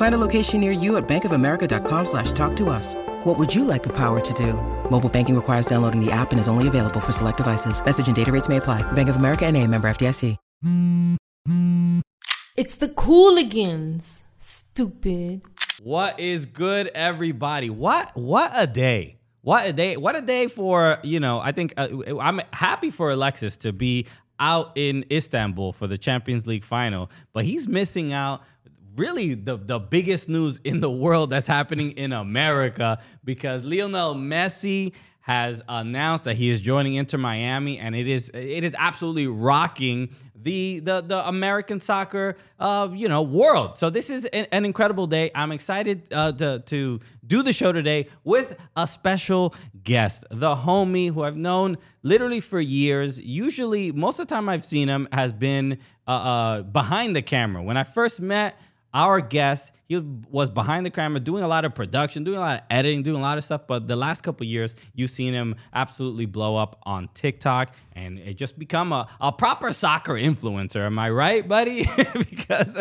Find a location near you at bankofamerica.com slash talk to us. What would you like the power to do? Mobile banking requires downloading the app and is only available for select devices. Message and data rates may apply. Bank of America and a member FDIC. It's the Cooligans. Stupid. What is good, everybody? What what a day! What a day! What a day for you know. I think uh, I'm happy for Alexis to be out in Istanbul for the Champions League final, but he's missing out. Really, the the biggest news in the world that's happening in America because Lionel Messi has announced that he is joining Inter Miami, and it is it is absolutely rocking the the the American soccer uh you know world. So this is an, an incredible day. I'm excited uh, to to do the show today with a special guest, the homie who I've known literally for years. Usually, most of the time I've seen him has been uh, uh behind the camera. When I first met our guest he was behind the camera doing a lot of production doing a lot of editing doing a lot of stuff but the last couple years you've seen him absolutely blow up on tiktok and it just become a, a proper soccer influencer am i right buddy because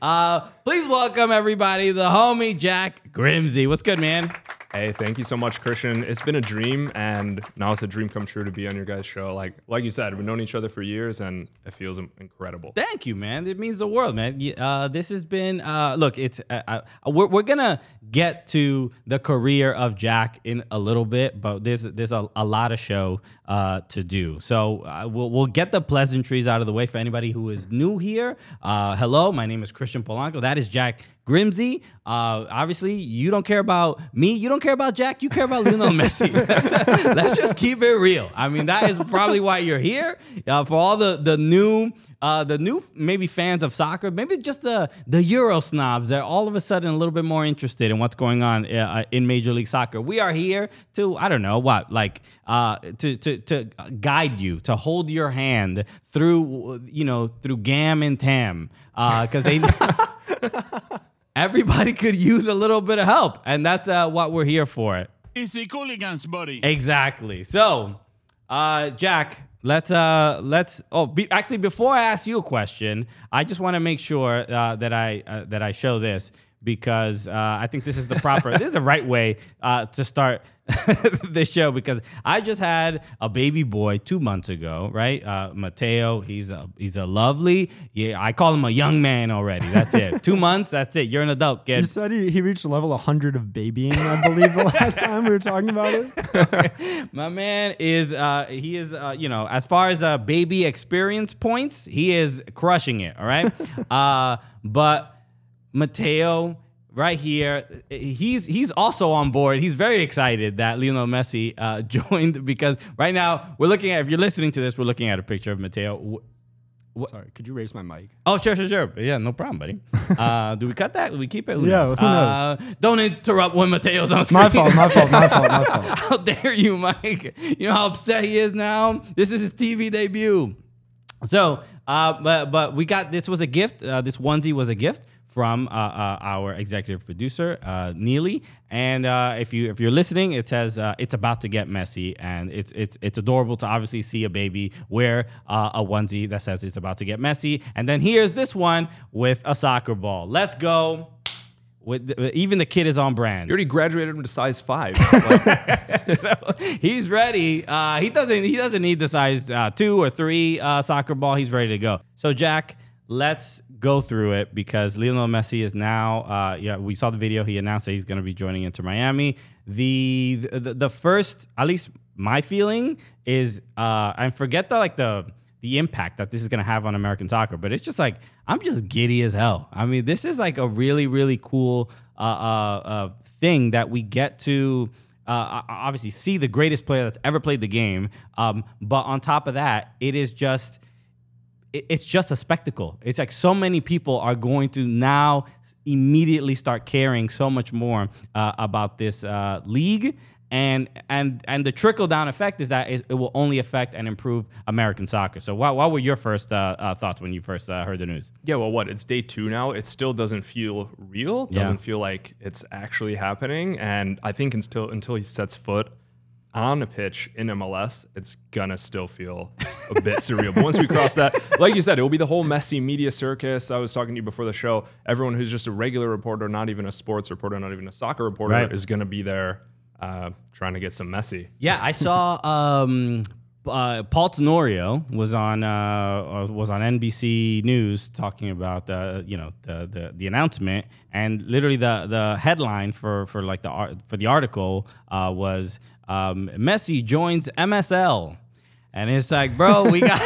uh, please welcome everybody the homie jack grimse what's good man Hey, thank you so much, Christian. It's been a dream, and now it's a dream come true to be on your guys' show. Like, like you said, we've known each other for years, and it feels incredible. Thank you, man. It means the world, man. Uh, this has been. Uh, look, it's. Uh, uh, we're, we're gonna get to the career of Jack in a little bit, but there's there's a, a lot of show uh, to do. So uh, we'll we'll get the pleasantries out of the way for anybody who is new here. hello, my name is Christian Polanco. That is Jack Grimse, uh, obviously, you don't care about me. You don't care about Jack. You care about Lionel Messi. let's, let's, just keep it real. I mean, that is probably why you're here. Uh, for all the the new, uh, the new maybe fans of soccer, maybe just the the Euro snobs that are all of a sudden a little bit more interested in what's going on uh, in Major League Soccer. We are here to I don't know what like uh, to to to to guide you, to hold your hand through you know through Gam and Tam uh because uh, they. everybody could use a little bit of help, and that's uh, what we're here for. Easy cooligans, buddy. Exactly. So, uh, Jack, let's uh, let's. Oh, be, actually, before I ask you a question, I just want to make sure uh, that I uh, that I show this because uh, I think this is the proper, this is the right way uh, to start this show because I just had a baby boy two months ago, right? Uh, Mateo, he's a he's a lovely, yeah, I call him a young man already. That's it. two months, that's it. You're an adult, kid. You said he, he reached level 100 of babying, I believe, the last time we were talking about it. My man is, uh, he is, uh, you know, as far as uh, baby experience points, he is crushing it. All right, uh, but Mateo right here. He's he's also on board. He's very excited that Lionel Messi uh, joined because right now we're looking at. If you're listening to this, we're looking at a picture of Mateo. What? Sorry, could you raise my mic? Oh, sure, sure, sure. Yeah, no problem, buddy. Uh, do we cut that? Do we keep it? Who yeah, knows? who knows? Uh, don't interrupt when Mateo's on screen. My fault, my fault, my fault, my fault. how dare you, Mike? You know how upset he is now? This is his TV debut. So, uh, but, but we got, this was a gift. Uh, this onesie was a gift from uh, uh, our executive producer uh, Neely. And uh, if you if you're listening, it says uh, it's about to get messy, and it's it's it's adorable to obviously see a baby wear uh, a onesie that says it's about to get messy. And then here's this one with a soccer ball. Let's go. With the, even the kid is on brand. You already graduated him to size five. so he's ready. he doesn't. He doesn't need the size two or three soccer ball. He's ready to go. So Jack, let's go through it because Lionel Messi is now. Uh, yeah, we saw the video. He announced that he's going to be joining Inter Miami. The, the the first, at least my feeling is, uh, and forget the like the the impact that this is going to have on American soccer, but it's just like I'm just giddy as hell. I mean, this is like a really really cool uh, uh, uh thing that we get to. Uh, obviously, see the greatest player that's ever played the game. Um, but on top of that, it is just it's just a spectacle. It's like so many people are going to now immediately start caring so much more uh, about this uh, league. And and and the trickle down effect is that it, will only affect and improve American soccer. So, what, what were your first uh, uh, thoughts when you first uh, heard the news? Yeah, well, what? It's day two now. It still doesn't feel real. Yeah. Doesn't feel like it's actually happening. And I think until until he sets foot on a pitch in MLS, it's gonna still feel a bit surreal. But once we cross that, like you said, it will be the whole messy media circus. I was talking to you before the show. Everyone who's just a regular reporter, not even a sports reporter, not even a soccer reporter, Right. is gonna be there uh, trying to get some messy. Yeah, I saw um, uh, Paul Tenorio was on uh, was on NBC News talking about the you know the, the the announcement, and literally the the headline for for like the art for the article uh, was um, Messi joins MSL. And it's like, bro, we got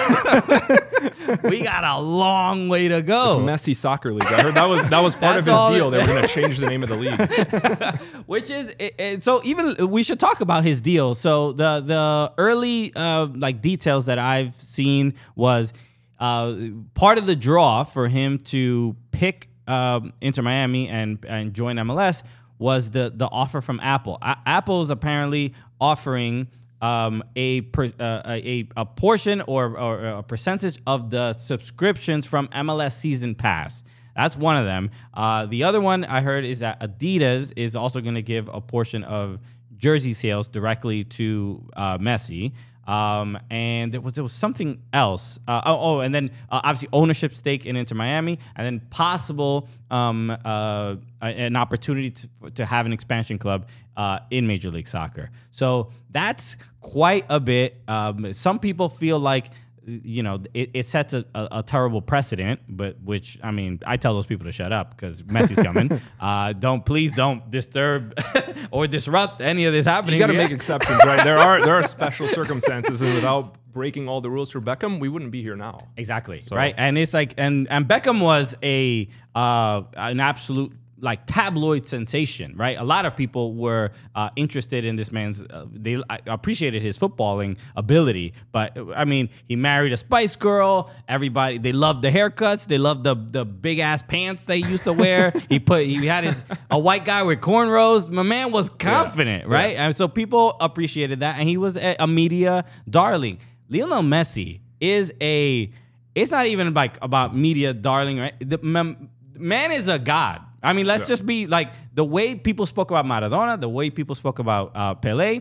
we got a long way to go. Messy soccer league. I heard that was that was part of That's all his deal. They were gonna change the name of the league. which is it, it- so even we should talk about his deal so the the early uh like details that i've seen was uh part of the draw for him to pick um inter miami and and join mls was the the offer from apple apple's apparently offering um, a, per, uh, a a portion or, or a percentage of the subscriptions from MLS Season Pass. That's one of them. Uh, the other one I heard is that Adidas is also going to give a portion of jersey sales directly to uh, Messi. Um, and there was there was something else. Uh, oh, oh, and then uh, obviously ownership stake in Inter Miami, and then possible um, uh, an opportunity to, to have an expansion club uh, in Major League Soccer. So that's quite a bit. Um, some people feel like you know, it, it sets a, a, a terrible precedent, but which I mean, I tell those people to shut up because Messi's coming. uh, don't please don't disturb or disrupt any of this happening. You got to make exceptions, right? There are there are special circumstances, and without breaking all the rules for Beckham, we wouldn't be here now. Exactly. right. And it's like and and Beckham was a uh an absolute like tabloid sensation, right? A lot of people were uh, interested in this man's. Uh, they appreciated his footballing ability, but I mean, he married a Spice Girl. Everybody they loved the haircuts. They loved the the big ass pants they used to wear. he put he had his a white guy with cornrows. My man was confident, right? And so people appreciated that, and he was a, a media darling. Lionel Messi is a it's not even like about media darling, right? The man is a god. I mean, let's just be like the way people spoke about Maradona, the way people spoke about uh, Pele.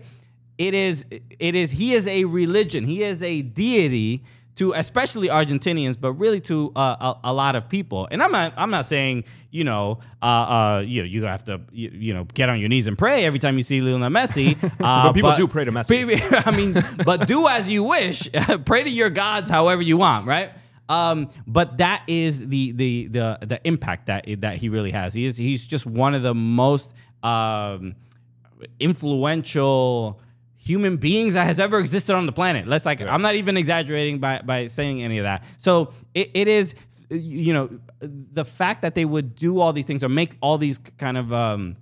It is, it is. He is a religion. He is a deity to especially Argentinians, but really to uh, a, a lot of people. And I'm not, I'm not saying you know, uh, uh, you know, you have to, you, you know, get on your knees and pray every time you see Lionel Messi. Uh, But people do pray to Messi. I mean, but do as you wish. Pray to your gods however you want, right? Um, but that is the the the the impact that that he really has. He is he's just one of the most um, influential human beings that has ever existed on the planet. Let's like I'm not even exaggerating by by saying any of that. So it, it is you know the fact that they would do all these things or make all these kind of um,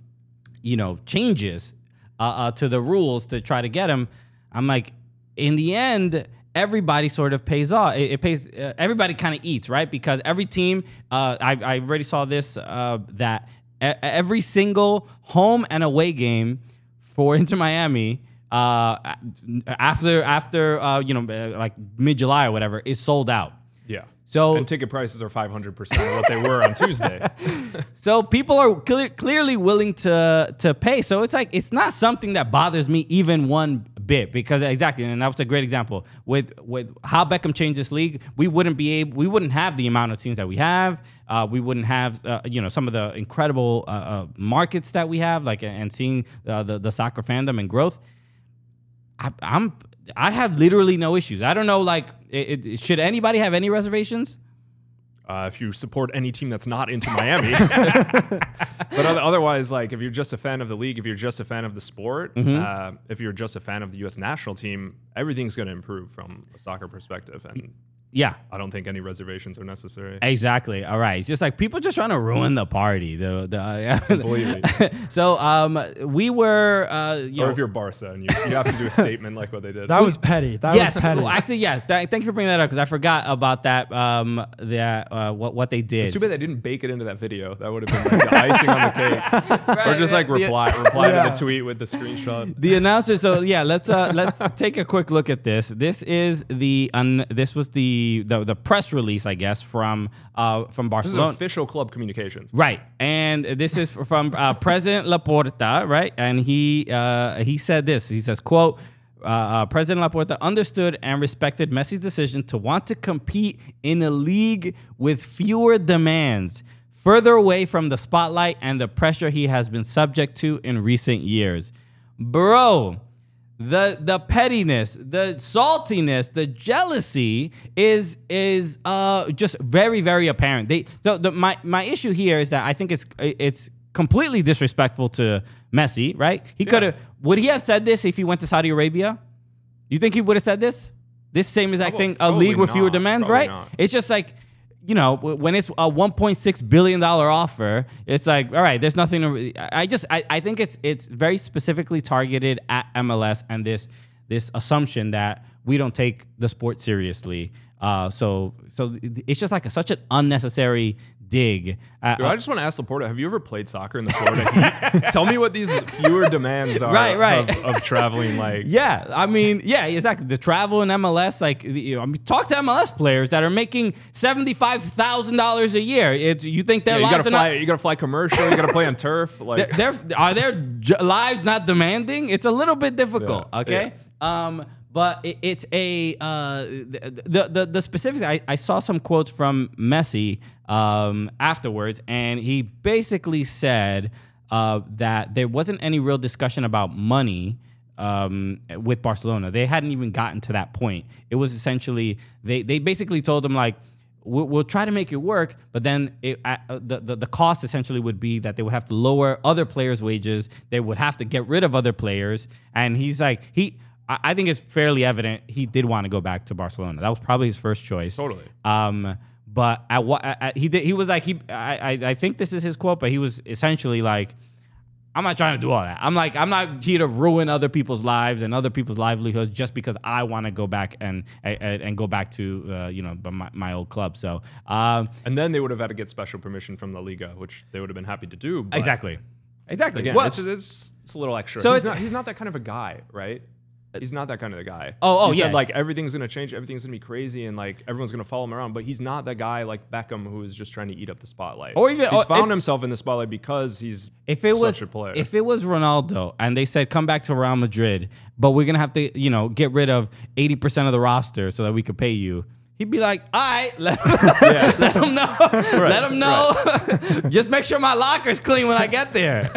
you know changes uh, uh, to the rules to try to get him. I'm like, in the end, everybody sort of pays off. It, it pays. Uh, everybody kind of eats, right? Because every team. Uh, I, I already saw this uh, that e- every single home and away game for Inter Miami. Uh, after after uh, you know uh, like mid July or whatever is sold out. Yeah. So and ticket prices are 500% of what they were on Tuesday. So people are cle- clearly willing to to pay. So it's like it's not something that bothers me even one bit because exactly, and that was a great example with with how Beckham changed this league. We wouldn't be able, we wouldn't have the amount of teams that we have. Uh, we wouldn't have uh, you know some of the incredible uh, uh, markets that we have, like and seeing uh, the the soccer fandom and growth. I, I'm I have literally no issues. I don't know like it, it, should anybody have any reservations? Uh, if you support any team that's not Inter Miami. but otherwise, like if you're just a fan of the league, if you're just a fan of the sport, Mm-hmm. uh, if you're just a fan of the U.S. national team, everything's going to improve from a soccer perspective. And Yeah. I don't think any reservations are necessary. Exactly. All right. It's just like people just trying to ruin the party. The the uh, Completely. so um we were uh you or know, if you're Barca and you, you have to do a statement like what they did. That was petty. That yes. was petty. well, actually, yeah. Th- thank you for bringing that up because I forgot about that. Um, that uh, what what they did. It's too bad they didn't bake it into that video. That would have been like the icing on the cake. or just like right. The- reply reply Yeah. to the tweet with the screenshot. the announcer. So yeah, let's uh let's take a quick look at this. This is the un, this was the, the the press release, I guess, from uh from This is Barcelona. official club communications. Right, and this is from uh, President Laporta, right? And he uh, he said this. He says, "quote." Uh, uh, President Laporta understood and respected Messi's decision to want to compete in a league with fewer demands, further away from the spotlight and the pressure he has been subject to in recent years. Bro, the the pettiness, the saltiness, the jealousy is is uh just very very apparent. They so the my my issue here is that I think it's it's completely disrespectful to Messi, right? He could have would he have said this if he went to Saudi Arabia? You think he would have said this? This same exact Probably- thing, a league with fewer demands, right? not. It's just like you know, when it's a 1.6 billion dollar offer, it's like, all right, there's nothing. To, I just, I, I think it's it's very specifically targeted at MLS and this this assumption that we don't take the sport seriously. Uh, so so it's just like a, such an unnecessary dig. Uh, Dude, I just want to ask Laporta, have you ever played soccer in the Florida heat? Tell me what these fewer demands are Right, right. Of, of traveling like Yeah, I mean, yeah, exactly. The travel in MLS, like, you know, I mean, talk to MLS players that are making seventy five thousand dollars a year. It, you think their Yeah, you lives gotta are fly. not? You gotta fly commercial. You gotta play on turf. Like They're, are their j- lives not demanding? It's a little bit difficult. Yeah, Okay. Um, but it, it's a uh, the the the specifics. I, I saw some quotes from Messi um, afterwards, and he basically said uh, that there wasn't any real discussion about money um, with Barcelona. They hadn't even gotten to that point. It was essentially they they basically told him like we'll, we'll try to make it work, but then it, uh, the, the the cost essentially would be that they would have to lower other players' wages. They would have to get rid of other players, and he's like he. I I think it's fairly evident he did want to go back to Barcelona. That was probably his first choice. Totally. Um, but at what at, at- he did, he was like he. I, I I think this is his quote, but he was essentially like, I'm not trying to do all that. I'm like, I'm not here to ruin other people's lives and other people's livelihoods just because I want to go back and and, and go back to uh, you know my, my old club. So um, and then they would have had to get special permission from La Liga, which they would have been happy to do. exactly, exactly. Again, Well, it's, just, it's it's a little extra. So he's it's- not he's not that kind of a guy, right? Uh, he's not that kind of a guy. Oh, oh, He said, yeah. like everything's gonna change, everything's gonna be crazy, and like everyone's gonna follow him around. But he's not that guy like Beckham who is just trying to eat up the spotlight. Or even- he's or found if- himself in the spotlight because he's if it was a player. if it was Ronaldo and they said come back to Real Madrid, but we're gonna have to you know get rid of eighty percent of the roster so that we could pay you. He'd be like, all right, let, let him know. let him know. Just make sure my locker's clean when I get there.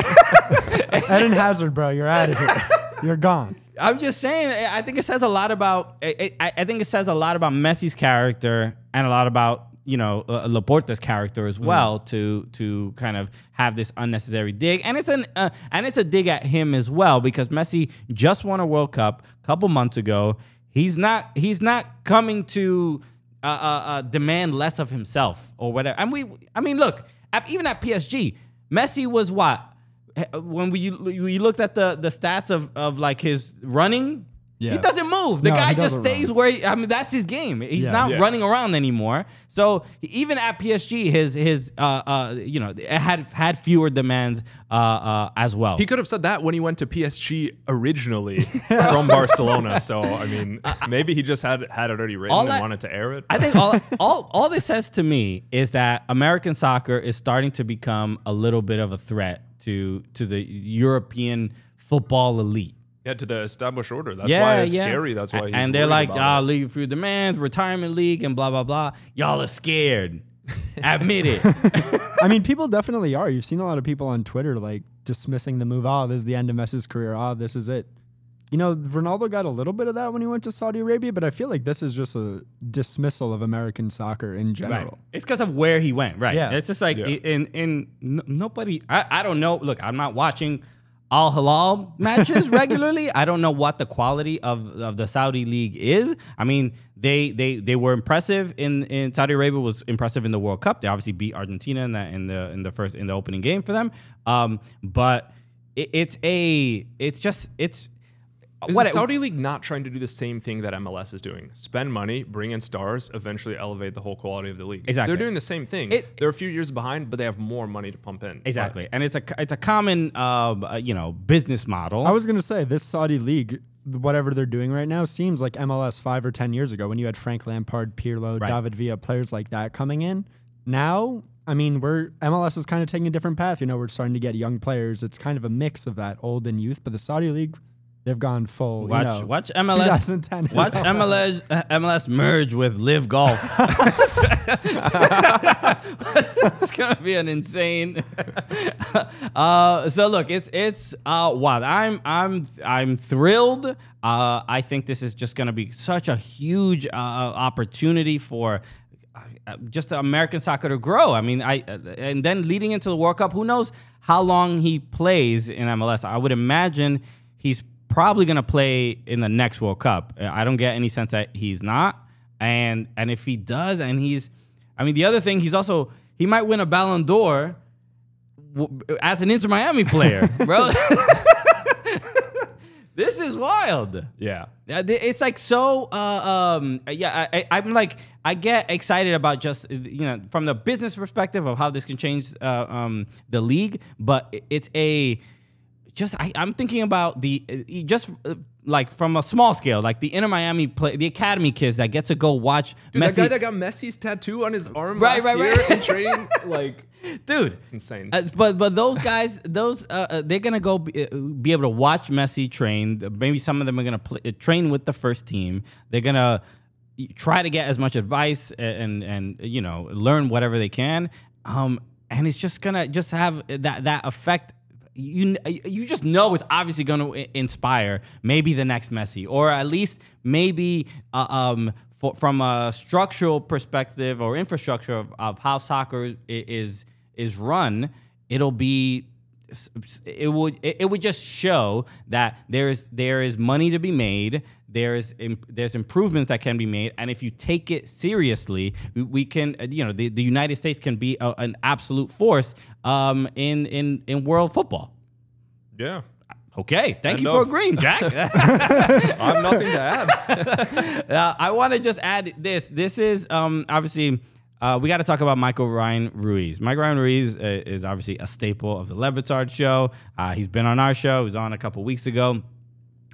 Eden Hazard, bro, you're out of here. You're gone. I'm just saying. I think it says a lot about. I, I I think it says a lot about Messi's character and a lot about you know uh, Laporta's character as well to to kind of have this unnecessary dig, and it's an uh, and it's a dig at him as well because Messi just won a World Cup a couple months ago. He's not he's not coming to uh, uh, uh, demand less of himself or whatever. And we, I mean, look, even at PSG, Messi was what when we we looked at the the stats of of like his running. He doesn't move. The No, guy just stays run. where he, I mean that's his game. He's Yeah. not Yeah. running around anymore. So even at PSG, his his uh uh you know had had fewer demands uh uh as well. he could have said that when he went to PSG originally from Barcelona. So I mean, maybe he just had had it already written All and I- wanted to air it. I think all, all all this says to me is that American soccer is starting to become a little bit of a threat to to the European football elite. yeah, to the established order. That's why it's scary. That's why he's and they're like, ah, it. league through demands, retirement league, and blah blah blah. Y'all are scared. Admit it. I mean, people definitely are. You've seen a lot of people on Twitter like dismissing the move. Oh, this is the end of Messi's career. Oh, this is it. You know, Ronaldo got a little bit of that when he went to Saudi Arabia, but I feel like this is just a dismissal of American soccer in Right. general. It's because of where he went. Right. Yeah. It's just like Yeah. in in nobody. I, I don't know. Look, I'm not watching Al Hilal matches regularly. I don't know what the quality of, of the Saudi league is. I mean, they they they were impressive in in Saudi Arabia was impressive in the World Cup. They obviously beat Argentina in that in the in the first in the opening game for them. Um, but it, it's a it's just it's Is what the it- Saudi league not trying to do the same thing that MLS is doing? Spend money, bring in stars, eventually elevate the whole quality of the league. Exactly. They're doing the same thing. It- They're a few years behind, but they have more money to pump in. exactly, and it's a it's a common um, uh, you know business model. I was gonna say this Saudi league, whatever they're doing right now, seems like MLS five or ten years ago when you had Frank Lampard, Pirlo, Right. David Villa, players like that coming in. Now, I mean, we're MLS is kind of taking a different path. You know, we're starting to get young players. It's kind of a mix of that old and youth. But the Saudi league, they've gone full. Watch, you know, watch MLS. 2010. Watch MLS uh, MLS merge with Live Golf. it's gonna be an insane. uh, so look, it's it's uh, wow. I'm I'm I'm thrilled. Uh, I think this is just gonna be such a huge uh, opportunity for uh, just American soccer to grow. I mean, I uh, and then leading into the World Cup, who knows how long he plays in MLS? I would imagine he's probably going to play in the next World Cup. I don't get any sense that he's not. And and if he does, and he's, I mean, the other thing, he's also he might win a Ballon d'Or as an Inter Miami player, bro. this is wild. Yeah. It's like so. Uh, um, yeah, I, I'm like I get excited about just you know from the business perspective of how this can change uh, um, the league, but it's a just I, I'm thinking about the uh, just uh, like from a small scale, like the inner Miami play, the academy kids that get to go watch Dude, Messi. that guy that got Messi's tattoo on his arm Right, last right, year right. in training, like dude. it's insane. Uh, but but those guys, those uh, uh, they're gonna go be, be able to watch Messi train. Maybe some of them are gonna play, train with the first team. They're gonna try to get as much advice and and, you know learn whatever they can. Um, and it's just gonna just have that that effect. You you just know it's obviously gonna inspire maybe the next Messi, or at least maybe uh, um for, from a structural perspective or infrastructure of, of how soccer is is run, it'll be it would it would just show that there's there is money to be made there's im- there's improvements that can be made and if you take it seriously we, can uh, you know the, the United States can be a, an absolute force um in in in world football yeah. okay thank you for agreeing Jack I have nothing to add. Uh, I want to just add this. This is um, obviously uh, we got to talk about Michael Ryan Ruiz. Michael Ryan Ruiz uh, is obviously a staple of the Le Batard show. Uh, he's been on our show. He was on a couple weeks ago.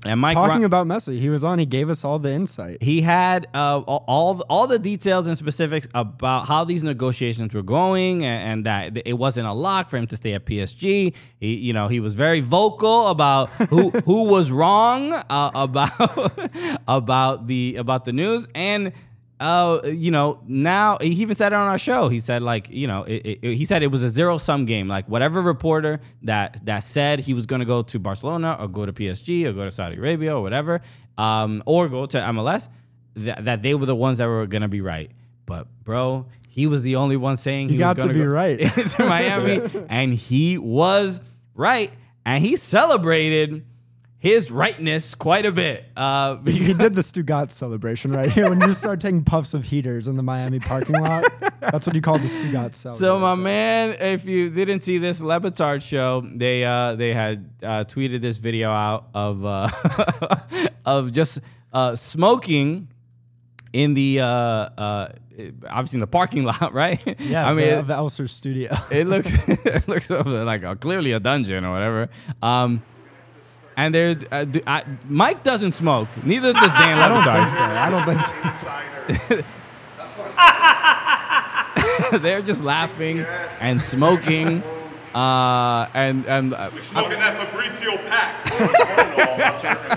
And Mike Talking about Messi, he was on. He gave us all the insight. he had uh, all all all the details and specifics about how these negotiations were going, and, and that it wasn't a lock for him to stay at PSG. He, you know, he was very vocal about who who was wrong uh, about about the about the news, and uh, you know, now he even said it on our show. He said like, you know, it, it, he said it was a zero sum game. Like whatever reporter that that said he was going to go to Barcelona or go to PSG or go to Saudi Arabia or whatever, um, or go to MLS, that, that they were the ones that were going to be right. But bro, he was the only one saying he, He got was to be go right. to Miami, and he was right, and he celebrated his rightness quite a bit. Uh, He, did the Stugotz celebration right here when you start taking puffs of heaters in the Miami parking lot. That's what you call the Stugotz celebration. So my man, if you didn't see this Le Batard show, they uh they had uh, tweeted this video out of uh of just uh smoking in the uh uh obviously in the parking lot, right? yeah, I mean the, the Elser studio. it looks it looks like a, clearly a dungeon or whatever. Um and there, uh, do- I, Mike doesn't smoke. Neither does Dan I don't think so. I don't think so. They're just laughing and smoking. Uh, and and uh, Smoking that Fabrizio pack.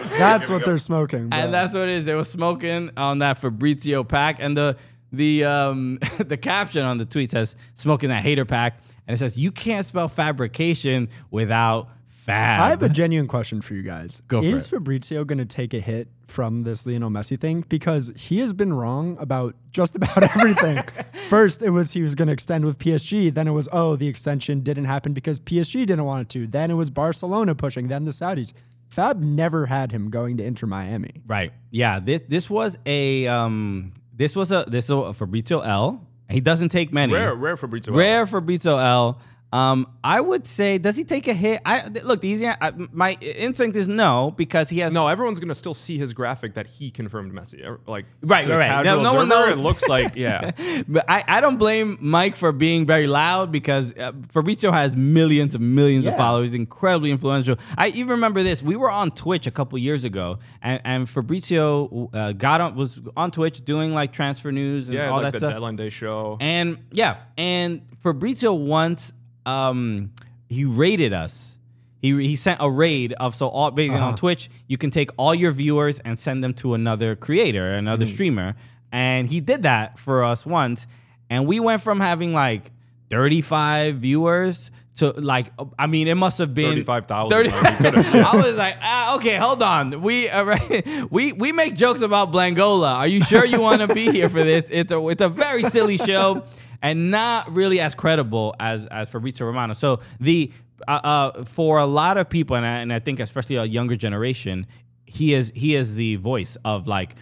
That's what they're smoking. bro. and that's what it is. They were smoking on that Fabrizio pack, and the the um the caption on the tweet says "smoking that hater pack," and it says you can't spell fabrication without Fab. I have a genuine question for you guys. Go for is it. Fabrizio going to take a hit from this Lionel Messi thing? Because he has been wrong about just about everything. First, it was he was going to extend with PSG. Then it was, oh, the extension didn't happen because PSG didn't want it to. Then it was Barcelona pushing, then the Saudis. Fab never had him going to Inter Miami. Right. Yeah. This this was a um this was a this is a Fabrizio L. He doesn't take many. Rare, rare Fabrizio. Rare Fabrizio L. Um, I would say, does he take a hit? I look. The easy, I, my instinct is no because he has No, everyone's gonna still see his graphic that he confirmed Messi. Like Right, right, right. No- no one knows. It looks like yeah. But I, I don't blame Mike for being very loud because uh, Fabrizio has millions and millions of Yeah. followers, incredibly influential. I even remember this. We were on Twitch a couple years ago, and, and Fabrizio uh, got on was on Twitch doing like transfer news and Yeah, all like that the stuff. deadline day show. And yeah, and Fabrizio once um he raided us. He he sent a raid of so all basically Uh-huh. on Twitch you can take all your viewers and send them to another creator, another Mm. streamer, and he did that for us once, and we went from having like 35 viewers to like I mean it must have been 35,000, 30 like, you could've- yeah. I was like, ah, okay, hold on. We uh, we we make jokes about Blangola. Are you sure you want to be here for this? It's a it's a very silly show and not really as credible as as Fabrizio Romano. So the uh, uh, for a lot of people, and I, and I think especially a younger generation, he is he is the voice of like,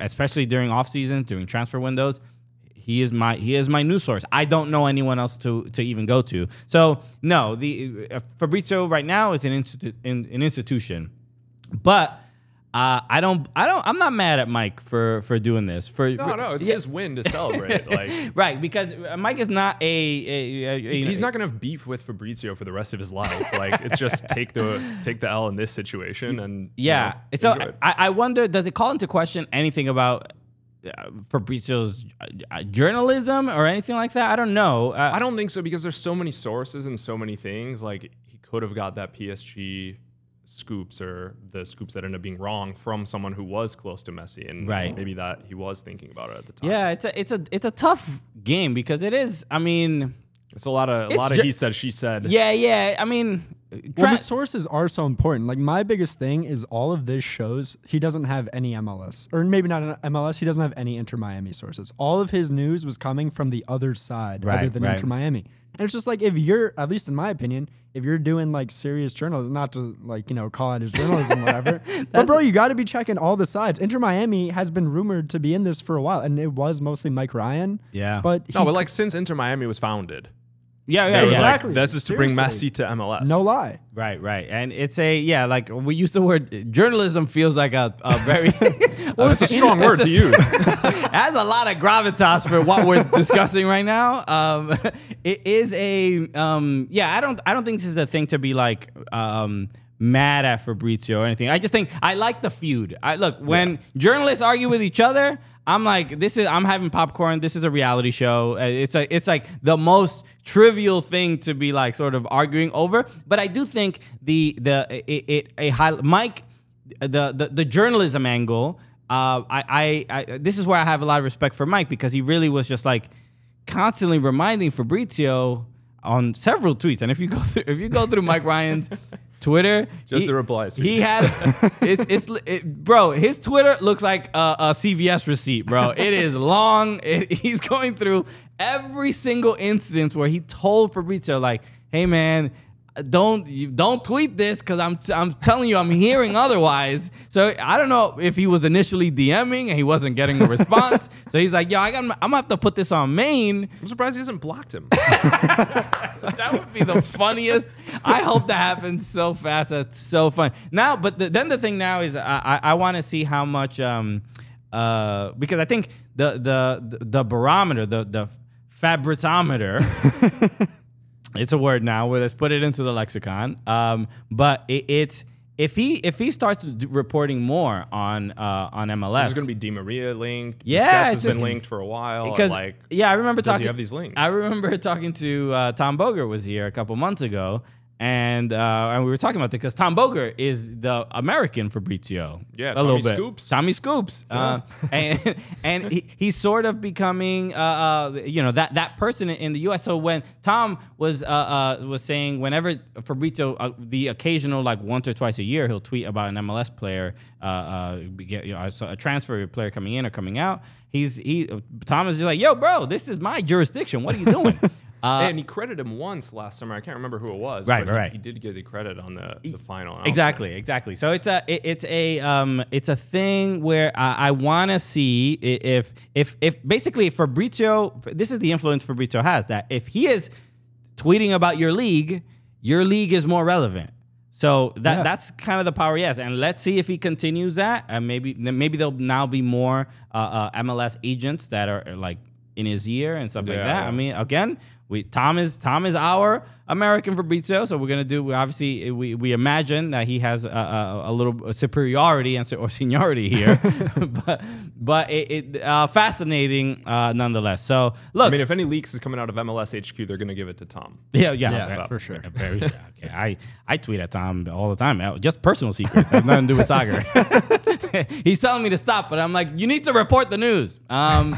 especially during off seasons, during transfer windows. He is my he is my news source. I don't know anyone else to to even go to. So no, the uh, Fabrizio right now is an institu- in, an institution, but uh, I don't I don't I'm not mad at Mike for for doing this. For no, no, it's Yeah, his win to celebrate. like right because Mike is not a, a, a- a- he's not gonna have beef with Fabrizio for the rest of his life. Like it's just take the take the L in this situation and you Yeah. know, so. I, I wonder, does it call into question anything about uh, Fabrizio's uh, uh, journalism or anything like that? I don't know. Uh, I don't think so because there's so many sources and so many things. Like he could have got that PSG scoops or the scoops that end up being wrong from someone who was close to Messi, and Right. maybe that he was thinking about it at the time. Yeah, it's a it's a it's a tough game because it is. I mean, it's a lot of a It's lot of he said she said. yeah, yeah. I mean, Well, the sources are so important. Like my biggest thing is all of this shows he doesn't have any MLS, or maybe not an MLS. He doesn't have any Inter Miami sources. All of his news was coming from the other side, other than right. Inter Miami. And it's just like if you're, at least in my opinion, if you're doing like serious journalism, not to like you know call out his journalism, whatever. but bro, you got to be checking all the sides. Inter Miami has been rumored to be in this for a while, and it was mostly Mike Ryan. Yeah. but No, but like since Inter Miami was founded, yeah, yeah. Exactly. like this is to bring Seriously. Messi to MLS. no lie. Right, right, and it's a yeah. Like we use the word journalism feels like a, a very well, it's a strong word to use. has a lot of gravitas for what we're discussing right now. Um, it is a um, yeah. I don't I don't think this is a thing to be like um, mad at Fabrizio or anything. I just think I like the feud. I look when journalists argue with each other. I'm like, this is I'm having popcorn. This is a reality show. Uh, It's like it's like the most trivial thing to be like sort of arguing over. But I do think the the it, it a high Mike the the, the journalism angle. Uh, I, I I this is where I have a lot of respect for Mike because he really was just like constantly reminding Fabrizio on several tweets. And if you go through if you go through Mike Ryan's Twitter, Just he- the replies. He has it's it's it, bro. His Twitter looks like a, a CVS receipt, bro. It is long. It, he's going through every single instance where he told Fabrizio like, "Hey man." Don't you don't tweet this because I'm I'm telling you I'm hearing otherwise. So I don't know if he was initially DMing and he wasn't getting a response. so he's like, "Yo, I got I'm gonna have to put this on main." I'm surprised he hasn't blocked him. That would be the funniest. I hope that happens so fast. That's so fun. Now, but the, then the thing now is I I, I want to see how much um uh because I think the the the barometer the the fabricometer. It's a word now. Let's put it into the lexicon. Um, but it, it's if he if he starts reporting more on uh on MLS, There's going to be Di Maria linked. Yeah, it's has been linked for a while. because like yeah, I remember talking. have these links? I remember talking to uh, Tom Bogert was here a couple months ago, And uh, and we were talking about that because Tom Bogert is the American Fabrizio. Yeah, a Tommy little bit. Scoops. Tommy Scoops. Uh, and and he, he's sort of becoming, uh, uh, you know, that that person in the U.S. So when Tom was uh, uh, was saying, whenever Fabrizio, uh, the occasional like once or twice a year, he'll tweet about an MLS player, uh, uh, a transfer player coming in or coming out. He's he Tom is just like, yo, bro, this is my jurisdiction. What are you doing? Uh, and he credited him once last summer. I can't remember who it was. Right, but he- right. He, did get the credit on the, the final. Exactly, exactly. So it's a it- it's a um it's a thing where I, I want to see if if if basically Fabrizio this is the influence Fabrizio has that if he is tweeting about your league, your league is more relevant. So that Yeah. that's kind of the power he has, and let's see if he continues that, and maybe maybe there'll now be more uh, uh, MLS agents that are like in his ear and stuff like that. yeah. I mean, again, we Tom is Tom is our American Fabrizio, so we're gonna do. We obviously, we, we imagine that he has a, a, a little superiority and or seniority here, but but it, it uh, fascinating uh, nonetheless. So look, I mean, if any leaks is coming out of MLS HQ, they're going to give it to Tom. yeah, yeah, Yeah, okay. for sure. Very. Okay, I I tweet at Tom all the time, uh, just personal secrets. Have nothing to do with soccer. He's telling me to stop, but I'm like, you need to report the news. Um,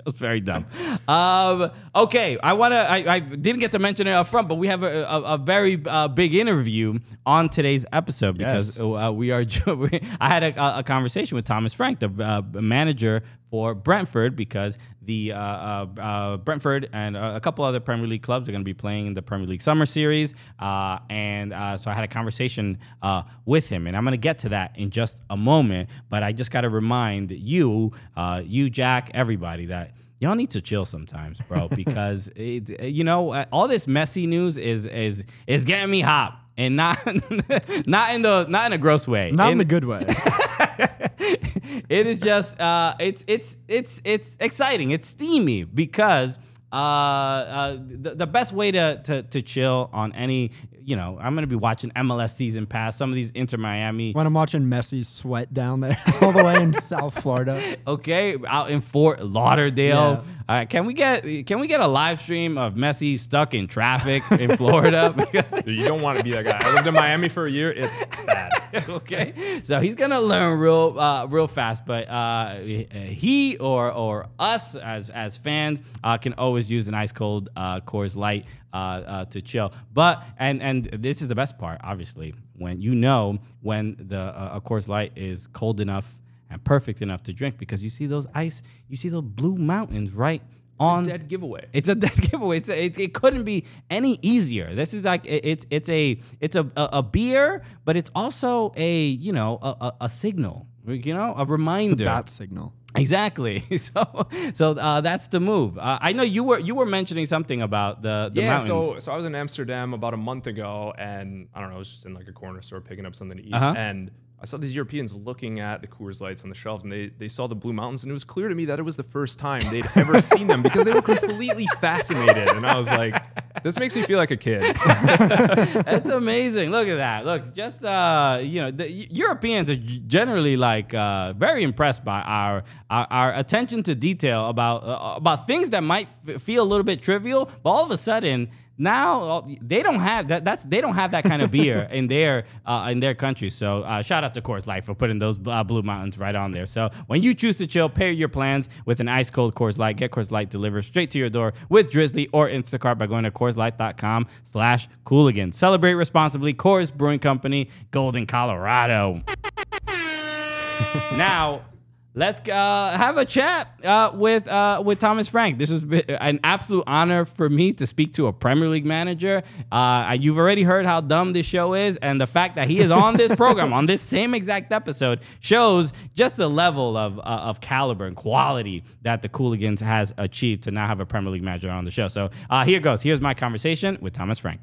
was very dumb. Um, okay, I want to. I, I didn't get to mention it up front, but we have a, a, a very uh, big interview on today's episode because Yes. uh, we are. I had a, a conversation with Thomas Frank, the uh, manager for Brentford, because the uh, uh, uh, Brentford and uh, a couple other Premier League clubs are going to be playing in the Premier League Summer Series, uh, and uh, so I had a conversation uh, with him, and I'm going to get to that in just a moment. But I just got to remind you, uh, you Jack, everybody that y'all need to chill sometimes, bro, because it, you know all this messy news is is is getting me hot. And not, not in the, not in a gross way. Not in In- the good way. it is just uh, it's it's it's it's exciting. It's steamy because uh, uh, the, the best way to, to to chill on any you know I'm gonna be watching MLS season pass. Some of these Inter Miami. when I'm watching Messi sweat down there all the way in South Florida. Okay, out in Fort Lauderdale. Uh, can we get can we get a live stream of Messi stuck in traffic in Florida? because You don't want to be that guy. I lived in Miami for a year. It's bad. okay, so he's gonna learn real, uh, real fast. But uh, he or or us as as fans uh, can always use an ice cold uh, Coors Light uh, uh, to chill. But and and this is the best part, obviously, when you know when the uh, a Coors Light is cold enough and perfect enough to drink because you see those ice, you see those blue mountains right on Dead giveaway. it's a dead giveaway. It's a, it, it couldn't be any easier. This is like it- it's it's a it's a, a, a beer, but it's also a you know a, a, a signal. You know, a The reminder. bat signal. Exactly. So so uh, that's the move. Uh, I know you were you were mentioning something about the the yeah, mountains. so so I was in Amsterdam about a month ago, and I don't know, I was just in like a corner store picking up something to eat, Uh-huh. and I saw these Europeans looking at the Coors Lights on the shelves, and they they saw the Blue Mountains, and it was clear to me that it was the first time they'd ever seen them because they were completely fascinated, and I was like, this makes me feel like a kid. That's amazing. Look at that. Look, just uh, you know, the Europeans are generally like uh, very impressed by our our, our attention to detail about uh, about things that might f- feel a little bit trivial, but all of a sudden now uh, they don't have that. That's they don't have that kind of beer in their uh, in their country. So uh, shout out to Coors Light for putting those uh, Blue Mountains right on there. So when you choose to chill, pair your plans with an ice cold Coors Light. Get Coors Light delivered straight to your door with Drizly or Instacart by going to CoorsLight.com/slash Cooligan. Celebrate responsibly. Coors Brewing Company, Golden, Colorado. now. Let's uh, have a chat uh, with uh, with Thomas Frank. This been an absolute honor for me to speak to a Premier League manager. Uh, you've already heard how dumb this show is, and the fact that he is on this program on this same exact episode shows just the level of uh, of caliber and quality that the Cooligans has achieved to now have a Premier League manager on the show. So uh, here goes. Here's my conversation with Thomas Frank.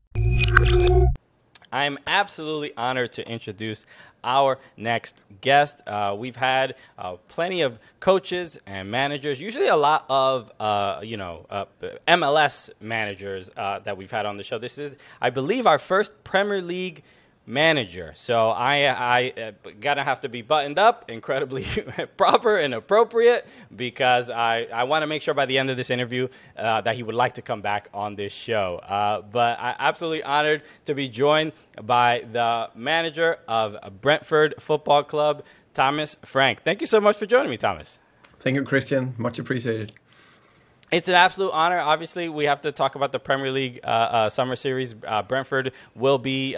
I'm absolutely honored to introduce our next guest. Uh, we've had uh, plenty of coaches and managers, usually a lot of uh, you know uh, MLS managers uh, that we've had on the show. This is, I believe, our first Premier League manager. So I, I uh, gotta have to be buttoned up, incredibly proper and appropriate, because I, I want to make sure by the end of this interview uh, that he would like to come back on this show. Uh, but I absolutely honored to be joined by the manager of Brentford Football Club, Thomas Frank. Thank you so much for joining me, Thomas. Thank you, Christian. Much appreciated. It's an absolute honor. Obviously, we have to talk about the Premier League uh, uh, Summer Series. Uh, Brentford will be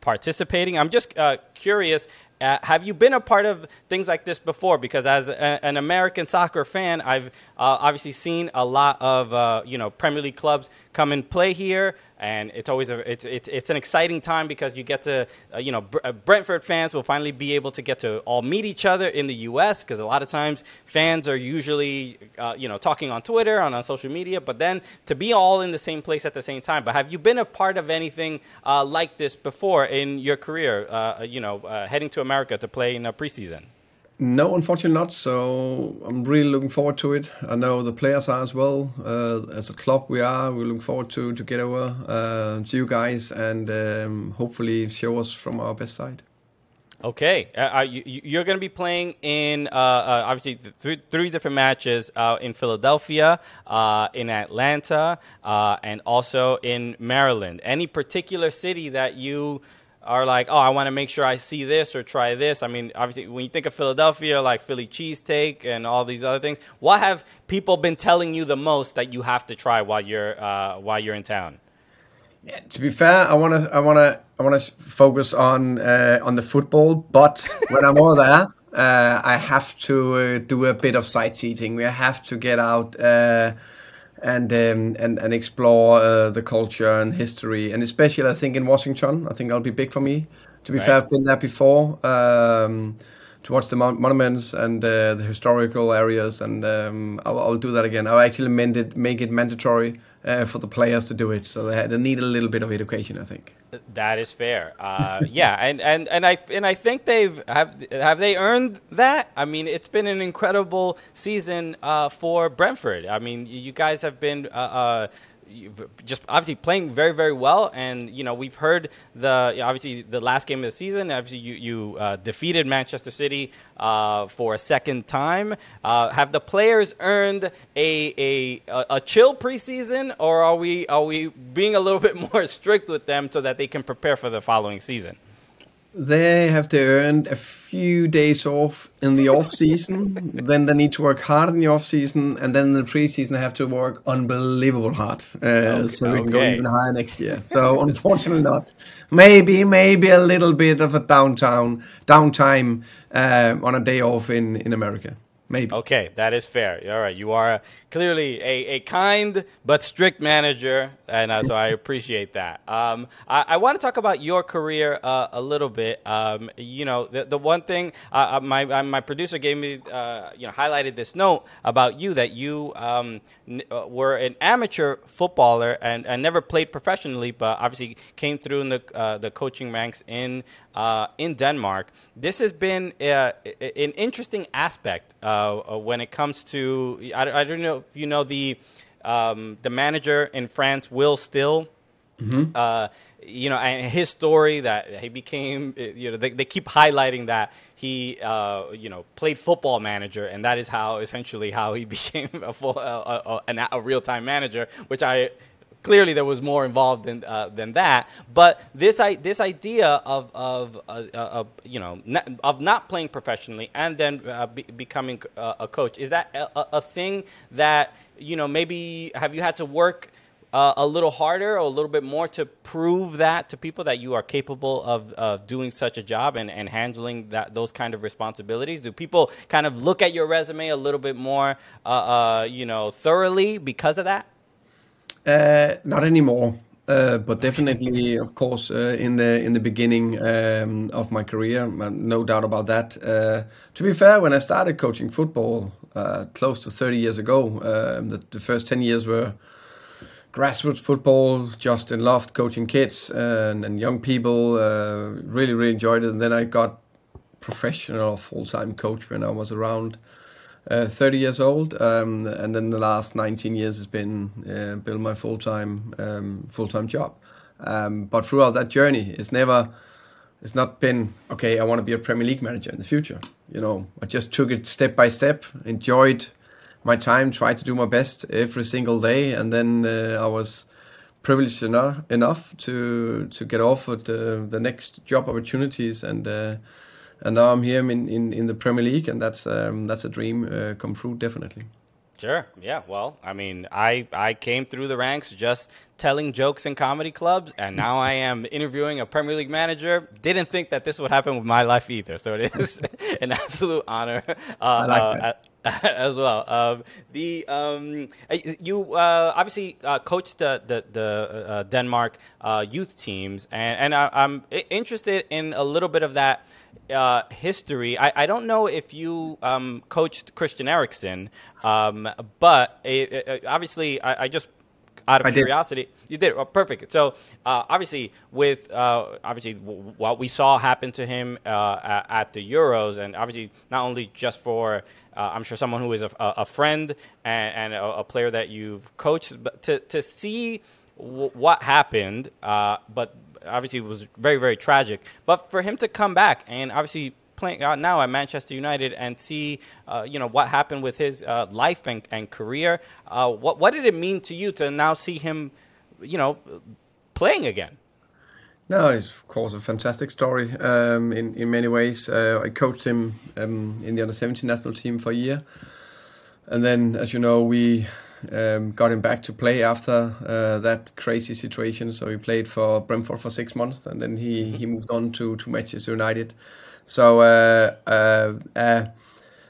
participating. I'm just uh, curious. Uh, have you been a part of things like this before? Because as a, an American soccer fan, I've uh, obviously seen a lot of uh, you know Premier League clubs come and play here and it's always a it's it's, it's an exciting time because you get to uh, you know Br- uh, Brentford fans will finally be able to get to all meet each other in the U.S. because a lot of times fans are usually uh, you know talking on Twitter on on social media, but then to be all in the same place at the same time. But have you been a part of anything uh, like this before in your career? Uh, you know, heading to America to play in a preseason. No, unfortunately not. So I'm really looking forward to it. I know the players are as well. Uh, as a club, we are. We're looking forward to to get over uh, to you guys and um, hopefully show us from our best side. Okay, uh, you, are going to be playing in uh, uh, obviously th- three different matches uh, in Philadelphia, in Atlanta, and also in Maryland. Any particular city that you are like, oh, I want to make sure I see this or try this. I mean, obviously, when you think of Philadelphia, like Philly cheesesteak and all these other things, what have people been telling you the most that you have to try while you're uh, while you're in town? To be fair, I want to I want to I want to focus on uh, on the football, but when I'm over there, uh, I have to uh, do a bit of sightseeing. We have to get out uh, and um, and and explore uh, the culture and history, and especially I think in Washington, I think that'll be big for me. To be right. fair, I've been there before um, to watch the monuments and uh, the historical areas, and um, I'll, I'll, do that again. I'll actually it, make it mandatory uh, for the players to do it, so they, they need a little bit of education, I think. That is fair. Uh, yeah, and, and, and I and I think they've have have they earned that. I mean, it's been an incredible season uh, for Brentford. I mean, you guys have been uh, uh just obviously playing very very well. And you know we've heard the obviously the last game of the season obviously you, you uh, defeated manchester city uh, for a second time. Uh, have the players earned a, a a chill preseason or are we are we being a little bit more strict with them so that they can prepare for the following season they have to earn a few days off in the off season. then they need to work hard in the off season, and then in the preseason they have to work unbelievable hard, uh, okay. so we can go even higher next year. So unfortunately not. Maybe maybe a little bit of a downtown downtime uh, on a day off in in America. Maybe. Okay, that is fair. All right, you are clearly a, a kind but strict manager, and uh, so I appreciate that. Um, I, I want to talk about your career uh, a little bit. Um, you know, the, the one thing uh, uh my uh, my producer gave me, uh, you know, highlighted this note about you that you um, n- were an amateur footballer and, and never played professionally, but obviously came through in the the coaching ranks in in Denmark. This has been an interesting aspect when it comes to I, I don't know if you know the um, the manager in France, Will Still. Mm-hmm. Uh, you know, and his story that he became, you know, they, they keep highlighting that he, uh, you know, played football manager, and that is how essentially how he became a full, uh, a, a, a real time manager, which I clearly there was more involved than uh, than that. But this I this idea of of, uh, uh, of you know not, of not playing professionally and then uh, be, becoming uh, a coach is that a, a thing that you know maybe have you had to work uh, a little harder or a little bit more to prove that to people that you are capable of uh, doing such a job and, and handling that those kind of responsibilities? Do people kind of look at your resume a little bit more, you know, thoroughly because of that? Uh, not anymore. Uh, but definitely, of course, uh, in the in the beginning um, of my career, no doubt about that. Uh, to be fair, when I started coaching football close to 30 years ago, um, the, the, first 10 years were grassroots football. Justin loved coaching kids and, and young people. Uh, really, really enjoyed it. And then I got professional full time coach when I was around uh, 30 years old. Um, and then the last 19 years has been uh, build my full time um, full time job. Um, but throughout that journey, it's never. It's not been okay. I want to be a Premier League manager in the future. You know, I just took it step by step. Enjoyed my time, tried to do my best every single day, and then uh, I was privileged enough, enough to to get offered the next job opportunities, and uh, and now I'm here in, in, in the Premier League, and that's um, that's a dream uh, come true, definitely. Sure. Yeah. Well, I mean, I I came through the ranks just telling jokes in comedy clubs, and now I am interviewing a Premier League manager. Didn't think that this would happen with my life either. So it is an absolute honor. Uh, like uh, as well. Um, the um, you uh, obviously uh, coached the the, the uh, Denmark uh, youth teams, and and I, am interested in a little bit of that. Uh, history. I, I don't know if you um, coached Christian Eriksen, um, but it, it, obviously I, I just out of I curiosity. Did. You did. Oh, perfect. So uh, obviously, with uh, obviously w- what we saw happen to him uh, at the Euros, and obviously not only just for uh, I'm sure someone who is a, a friend and, and a, a, player that you've coached, but to to see w- what happened, uh, but obviously was very very tragic. But for him to come back and obviously playing uh, now at Manchester United and see, uh, you know, what happened with his uh, life and, and career. Uh, what what did it mean to you to now see him, you know, playing again? No, it's of course a fantastic story um, in in many ways. Uh, I coached him um, in the under 17 national team for a year, and then, as you know, we um, got him back to play after uh, that crazy situation. So he played for Brentford for six months, and then he, he moved on to to Manchester United. So uh, uh, uh,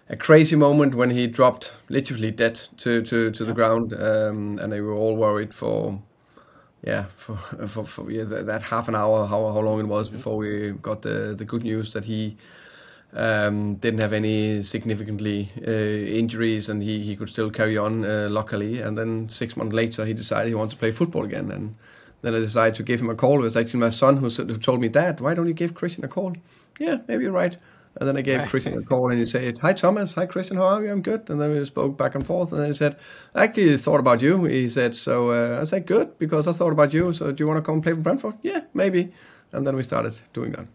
a crazy moment when he dropped literally dead to to, to the ground, um, and they were all worried for yeah for for, for yeah, that half an hour how how long it was mm-hmm. before we got the the good news that he um, didn't have any significantly uh, injuries and he, he could still carry on uh, luckily and then six months later he decided he wanted to play football again and then I decided to give him a call. It was actually my son who, who told me, Dad, why don't you give Christian a call? Yeah, maybe you're right. And then I gave Christian a call and he said, Hi Thomas, hi Christian, how are you? I'm good. And then we spoke back and forth. And then he said, I actually thought about you. He said, So uh, I said, Good, because I thought about you. So do you want to come and play for Brentford? Yeah, maybe. And then we started doing that.